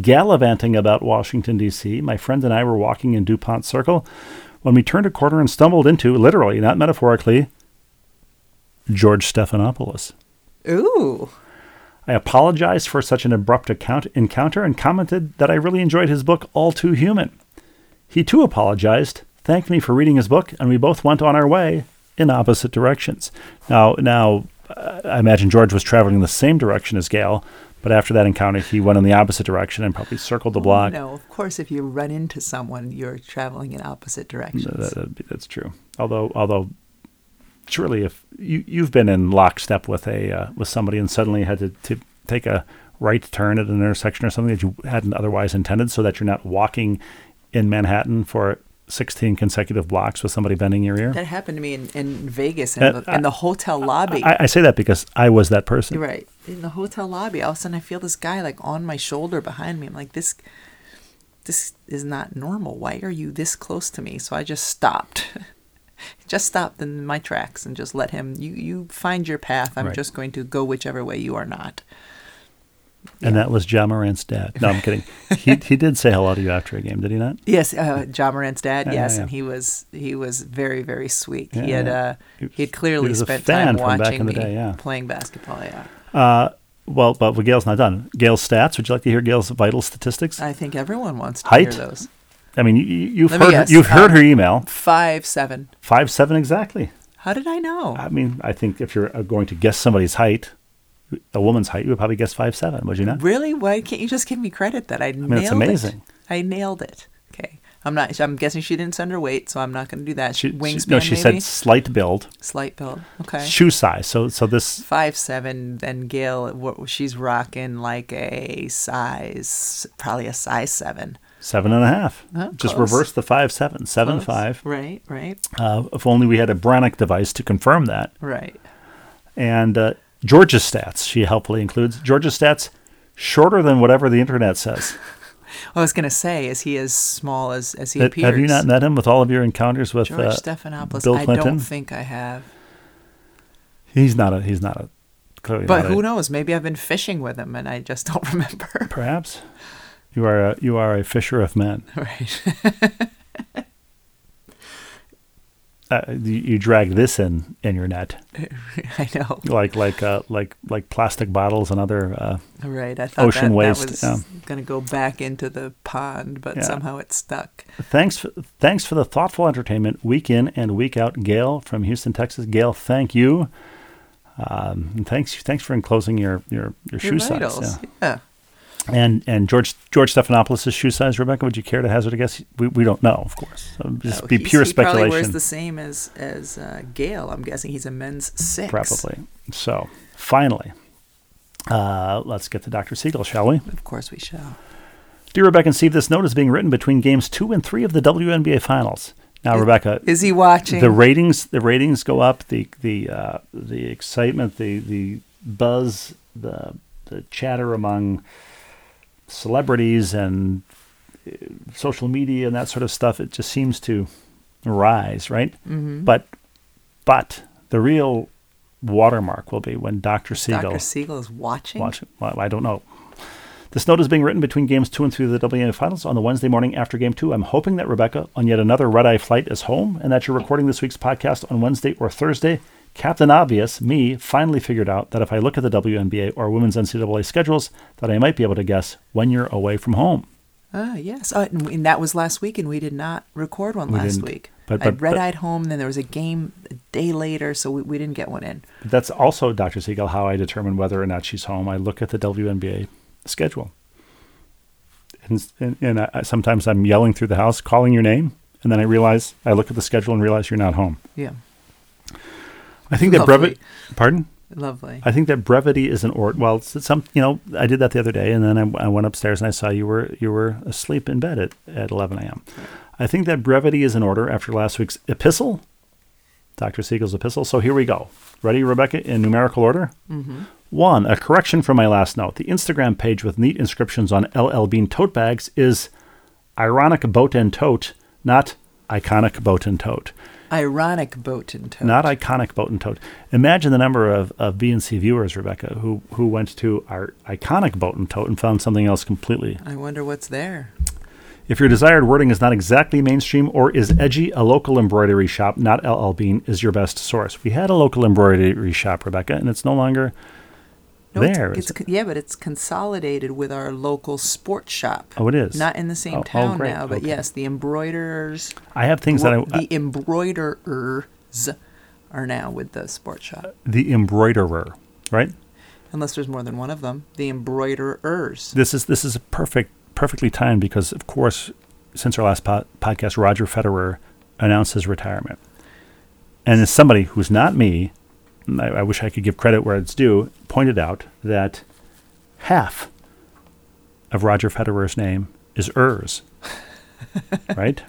gallivanting about Washington D.C. My friend and I were walking in Dupont Circle when we turned a corner and stumbled into, literally, not metaphorically, George Stephanopoulos. Ooh. I apologized for such an abrupt account- encounter and commented that I really enjoyed his book, All Too Human. He too apologized, thanked me for reading his book, and we both went on our way in opposite directions. Now, now, uh, I imagine George was traveling in the same direction as Gail, but after that encounter, he went in the opposite direction and probably circled the block. no, of course, if you run into someone, you're traveling in opposite directions. That, that, that's true. Although, although surely if you you've been in lockstep with a uh, with somebody and suddenly had to, to take a right turn at an intersection or something that you hadn't otherwise intended, so that you're not walking in Manhattan for 16 consecutive blocks with somebody bending your ear. That happened to me in, in Vegas in, the, in the hotel lobby. I, I, say that because I was that person. right. In the hotel lobby, all of a sudden I feel this guy like on my shoulder behind me. I'm like, this, this is not normal. Why are you this close to me? So I just stopped. just stopped in my tracks and just let him. You you find your path. I'm right. just going to go whichever way you are not. And that was Ja Morant's dad. No, I'm kidding. he he did say hello to you after a game, did he not? Yes, uh, Ja Morant's dad. Yeah, yes, yeah, and he was he was very very sweet. he had uh, he had clearly he spent time watching me day, playing basketball. Yeah. Uh, well, but Gail's not done. Gail's stats. Would you like to hear Gail's vital statistics? I think everyone wants to height, hear those. I mean, you, you've Let heard guess, you've heard um, her email Five seven. five seven exactly. How did I know? I mean, I think if you're uh, going to guess somebody's height, a woman's height, you would probably guess five seven. Would you not? Really? Why can't you just give me credit that I, I nailed it's amazing. it? I nailed it. Okay. I'm not. I'm guessing she didn't send her weight, so I'm not going to do that. She, Wingspan, no, she maybe. said slight build, slight build. Okay. shoe size. So so this Five seven. Then Gail, what she's rocking like a size, probably a size seven. Seven and a half. Oh, Just close. reverse the five seven. Seven Close. five. Right. Right. Uh, if only we had a Brannock device to confirm that. Right. And uh, Georgia's stats, she helpfully includes Georgia's stats shorter than whatever the internet says. I was going to say, is he as small as as he Uh, appears? Have you not met him with all of your encounters with George uh, Stephanopoulos? Bill Clinton? I don't think I have. He's not a. He's not a. Clearly But not who a, knows? Maybe I've been fishing with him and I just don't remember. Perhaps you are a, you are a fisher of men. right. Uh, you, you drag this in in your net, I know. like like uh, like like plastic bottles and other. Uh, Right. I thought Ocean that, waste, that was yeah. going to go back into the pond, but Yeah. somehow it stuck. thanks for, thanks for the thoughtful entertainment week in and week out, Gail from Houston, Texas. Gail, thank you. Um, thanks thanks for enclosing your your your shoe Your size. vitals. Yeah. Yeah. And and George George Stephanopoulos' shoe size, Rebecca, would you care to hazard a guess? We, we don't know, of course. So just Oh, be pure he probably wears the same as as uh, Gail. I'm guessing he's a men's six. Probably. So finally, uh, let's get to Dr. Siegel, shall we? Of course we shall. Dear Rebecca and Steve, this note is being written between games two and three of the WNBA Finals. Now, Rebecca, Is he watching? the ratings the ratings go up, the the uh, the excitement, the the buzz, the the chatter among celebrities and uh, social media and that sort of stuff. It just seems to rise, right? mm-hmm. But but the real watermark will be when Dr. Siegel Dr. Siegel is watching. Watch. Well, I don't know. This note is being written between games two and three of the WNBA Finals on the Wednesday morning after game two. I'm hoping that Rebecca, on yet another red eye flight, is home and that you're recording this week's podcast on Wednesday or Thursday. Captain Obvious, me, finally figured out that if I look at the WNBA or women's NCAA schedules, that I might be able to guess when you're away from home. Ah, yes. Uh, and, that was last week, and we did not record one We last week. But- I but- but- red-eyed home. Then there was a game a day later, so we, we didn't get one in. That's also, Dr. Siegel, how I determine whether or not she's home. I look at the WNBA schedule. And, and, and I, sometimes I'm yelling through the house, calling your name, and then I realize, I look at the schedule and realize you're not home. Yeah, I think that brevity. Pardon. lovely. I think that brevity is an or. Well, it's some. You know, I did that the other day, and then I, I went upstairs and I saw you were you were asleep in bed at, at 11 a.m. I think that brevity is in order after last week's epistle, Dr. Siegel's epistle. So here we go. Ready, Rebecca, in numerical order. mm-hmm. One, a correction from my last note. The Instagram page with neat inscriptions on LL Bean tote bags is ironic boat and tote, not iconic boat and tote. Ironic boat and tote. Not iconic boat and tote. Imagine the number of, of BNC viewers, Rebecca, who, who went to our iconic boat and tote and found something else completely. I wonder what's there. If your desired wording is not exactly mainstream or is edgy, a local embroidery shop, not LL Bean, is your best source. We had a local embroidery shop, Rebecca, and it's no longer No, it's- there. It's, is it? yeah, but it's consolidated with our local sports shop. Oh, it is. Not in the same Oh, oh, town great. now, but Okay. yes, the embroiderers, I have things that I, the embroiderers are now with the sports shop. the embroiderer, right? Unless there's more than one of them, the embroiderers. This is this is a perfect perfectly timed because of course since our last po- podcast Roger Federer announced his retirement. And as somebody who's not me, I, I wish I could give credit where it's due, pointed out that half of Roger Federer's name is Urs. right?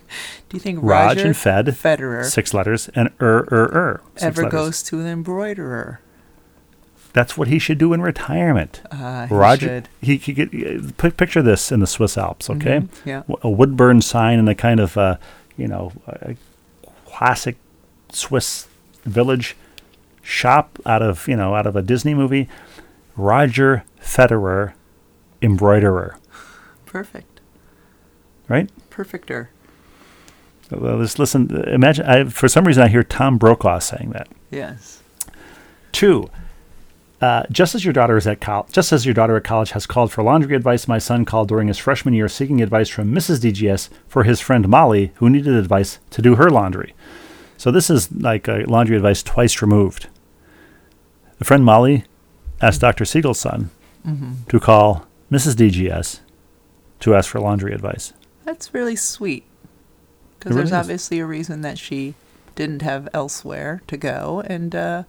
Do you think Raj Roger and Fed, Federer six letters, and Er Er Er. ever letters. goes to an embroiderer? That's what he should do in retirement. Uh, he Roger, should. he, he could pic- picture this in the Swiss Alps, okay? Mhm, Yeah. W- A wood burn sign in a kind of, uh, you know, a classic Swiss village shop out of, you know, out of a Disney movie. Roger Federer, embroiderer, Perfect. right? Perfecter. Well, just listen. Imagine. I, for some reason, I hear Tom Brokaw saying that. Yes. Two, Uh, just as your daughter is at college, just as your daughter at college has called for laundry advice, my son called during his freshman year seeking advice from Mrs. DGS for his friend Molly, who needed advice to do her laundry. So this is like a laundry advice twice removed. The friend Molly asked Dr. Siegel's son to call Mrs. DGS to ask for laundry advice. That's really sweet. Because really there's is. obviously a reason that she didn't have elsewhere to go. And uh,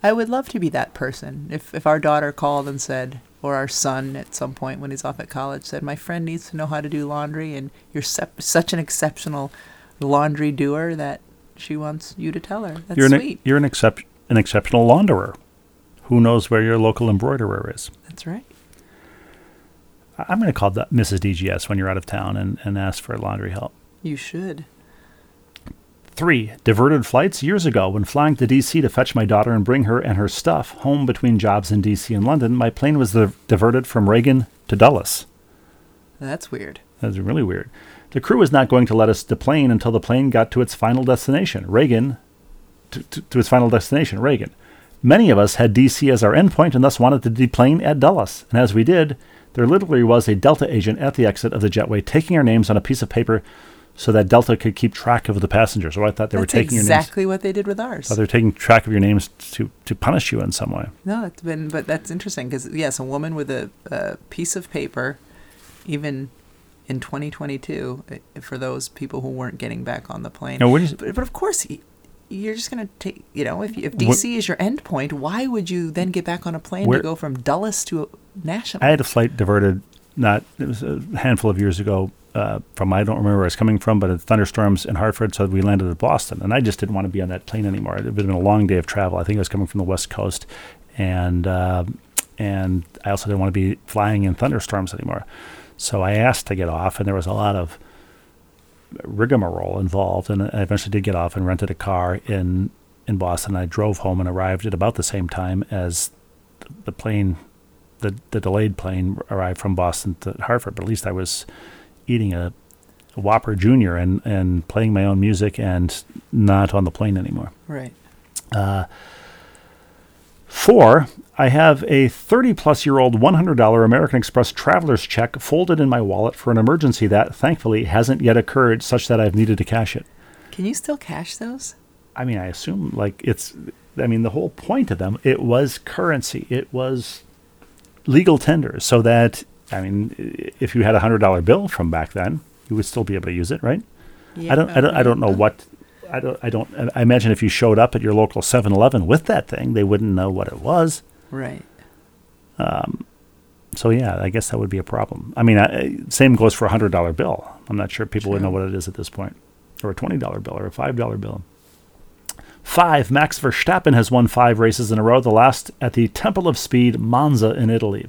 I would love to be that person. If, if our daughter called and said, or our son at some point when he's off at college said, My friend needs to know how to do laundry, and you're sep- such an exceptional laundry doer that she wants you to tell her. That's you're an, sweet. you're an, excep- an exceptional launderer. Who knows where your local embroiderer is? That's right. I- I'm going to call that Mrs. DGS when you're out of town and, and ask for laundry help. You should. Three, diverted flights years ago when flying to DC to fetch my daughter and bring her and her stuff home between jobs in DC and London, my plane was di- diverted from Reagan to Dulles. That's weird. That's really weird. The crew was not going to let us deplane until the plane got to its final destination, Reagan, to, to, to its final destination, Reagan. Many of us had DC as our endpoint and thus wanted to deplane at Dulles. And as we did, there literally was a Delta agent at the exit of the jetway taking our names on a piece of paper so that Delta could keep track of the passengers. So I thought they That's were taking your names. exactly what they did with ours. They're taking track of your names to, to punish you in some way. No, it's been, but that's interesting because yes, a woman with a, a piece of paper, even in 2022, eh, for those people who weren't getting back on the plane. Now, what is- but, but of course, you're just gonna take. You know, if if DC is your endpoint, why would you then get back on a plane Where- to go from Dulles to National? I had a flight diverted, not it was a handful of years ago. Uh, from I don't remember where I was coming from, but it's thunderstorms in Hartford, so we landed at Boston, and I just didn't want to be on that plane anymore. It had been a long day of travel. I think I was coming from the West Coast, and uh, and I also didn't want to be flying in thunderstorms anymore. So I asked to get off, and there was a lot of rigmarole involved, and I eventually did get off and rented a car in in Boston. I drove home and arrived at about the same time as the, plane, the the delayed plane arrived from Boston to Hartford. But at least I was eating a, a Whopper Junior and and playing my own music and not on the plane anymore. right. Uh, Four, I have a 30 plus year old $100 American Express traveler's check folded in my wallet for an emergency that, thankfully, hasn't yet occurred such that I've needed to cash it. Can you still cash those? I mean, I assume like it's, I mean, the whole point of them, it was currency. It was legal tender so that, I mean, if you had a hundred dollar bill from back then, you would still be able to use it, right? Yeah, I don't, I don't, I don't know what, I don't, I don't, I imagine if you showed up at your local 7 Eleven with that thing, they wouldn't know what it was. Right. Um, So yeah, I guess that would be a problem. I mean, I, same goes for a hundred dollar bill. I'm not sure people would know what it is at this point, or a twenty dollar bill, or a five dollar bill. Five. Max Verstappen has won five races in a row. The last at the Temple of Speed, Monza, in Italy.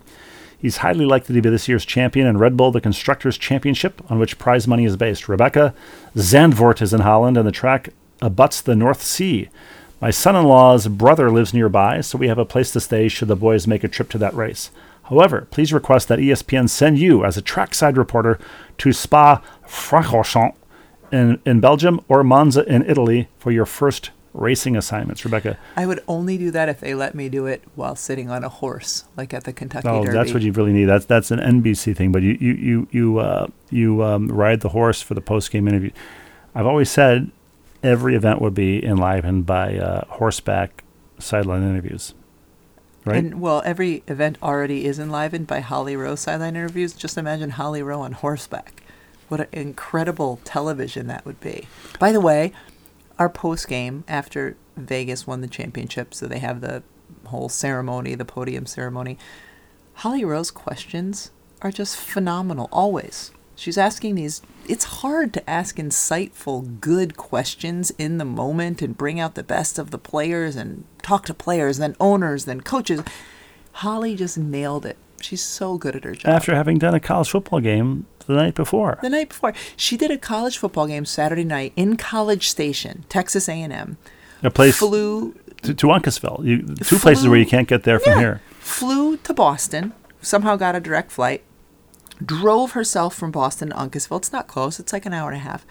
He's highly likely to be this year's champion in Red Bull, the Constructors' Championship, on which prize money is based. Rebecca Zandvoort is in Holland, and the track abuts the North Sea. My son in law's brother lives nearby, so we have a place to stay should the boys make a trip to that race. However, please request that ESPN send you as a trackside reporter to Spa Francorchamps in, in Belgium or Monza in Italy for your first racing assignments. Rebecca, I would only do that if they let me do it while sitting on a horse, like at the Kentucky oh, Derby. that's what you really need. That's that's an NBC thing, but you you you you uh, you um, ride the horse for the post game interview. I've always said every event would be enlivened by uh, horseback sideline interviews, right? And well, every event already is enlivened by Holly Rowe sideline interviews. Just imagine Holly Rowe on horseback. What an incredible television that would be. By the way, our post game after Vegas won the championship, so they have the whole ceremony, the podium ceremony. Holly Rowe's questions are just phenomenal, always. She's asking these, it's hard to ask insightful, good questions in the moment and bring out the best of the players and talk to players, then owners, then coaches. Holly just nailed it. She's so good at her job. After having done a college football game the night before, the night before, she did a college football game Saturday night in College Station, Texas A&M. a place Flew to, to Uncasville. You, two places where you can't get there from Yeah. here. Flew to Boston, somehow got a direct flight, drove herself from Boston to Uncasville. It's not close, it's like an hour and a half.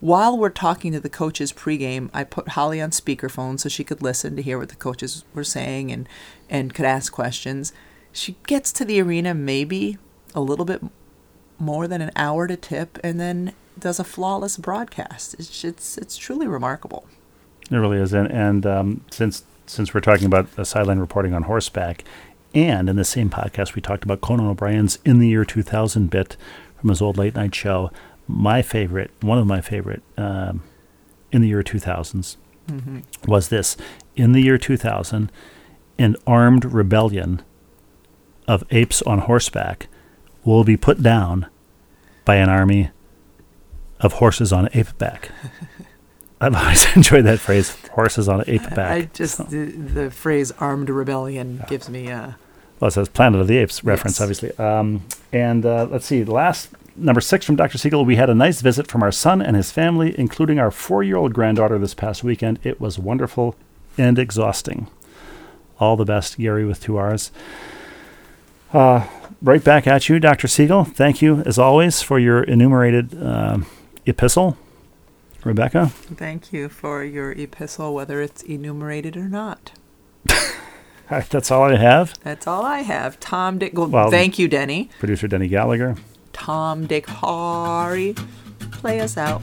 while we're talking to the coaches pregame, I put Holly on speakerphone so she could listen to hear what the coaches were saying and and could ask questions. She gets to the arena maybe a little bit more than an hour to tip, and then does a flawless broadcast. It's it's, it's truly remarkable. It really is, and and um, since since we're talking about the sideline reporting on horseback, and in the same podcast we talked about Conan O'Brien's in the year 2000 bit from his old late night show. My favorite, one of my favorite, um, in the year 2000s, Mm-hmm. was this: in the year 2000, an armed rebellion of apes on horseback will be put down by an army of horses on ape back. I've always enjoyed that phrase, horses on ape back. I just the, the phrase "armed rebellion" gives me uh, well, it says Planet of the Apes reference, Yes. obviously. Um, and uh, let's see, the last number six from Dr. Siegel. We had a nice visit from our son and his family, including our four-year-old granddaughter this past weekend. It was wonderful and exhausting. All the best, Gary, with two R's. Uh, right back at you, Dr. Siegel. Thank you, as always, for your enumerated um epistle. Rebecca, thank you for your epistle, whether it's enumerated or not. that's all I have. That's all I have. Tom Dick. Well, Well- thank you, Denny. Producer Denny Gallagher. Tom Dick Harry, play us out.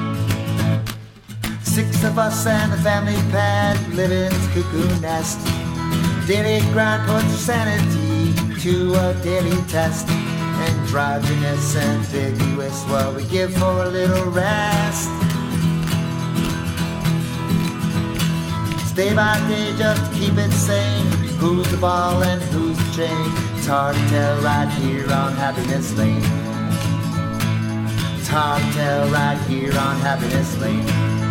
Six of us and the family pet live in this cuckoo nest. Daily grind puts sanity to a daily test. Androgynous, and ambiguous, what we give for a little rest. Day by day just keep it sane. Who's the ball and who's the chain? It's hard to tell right here on Happiness Lane. It's hard to tell right here on Happiness Lane.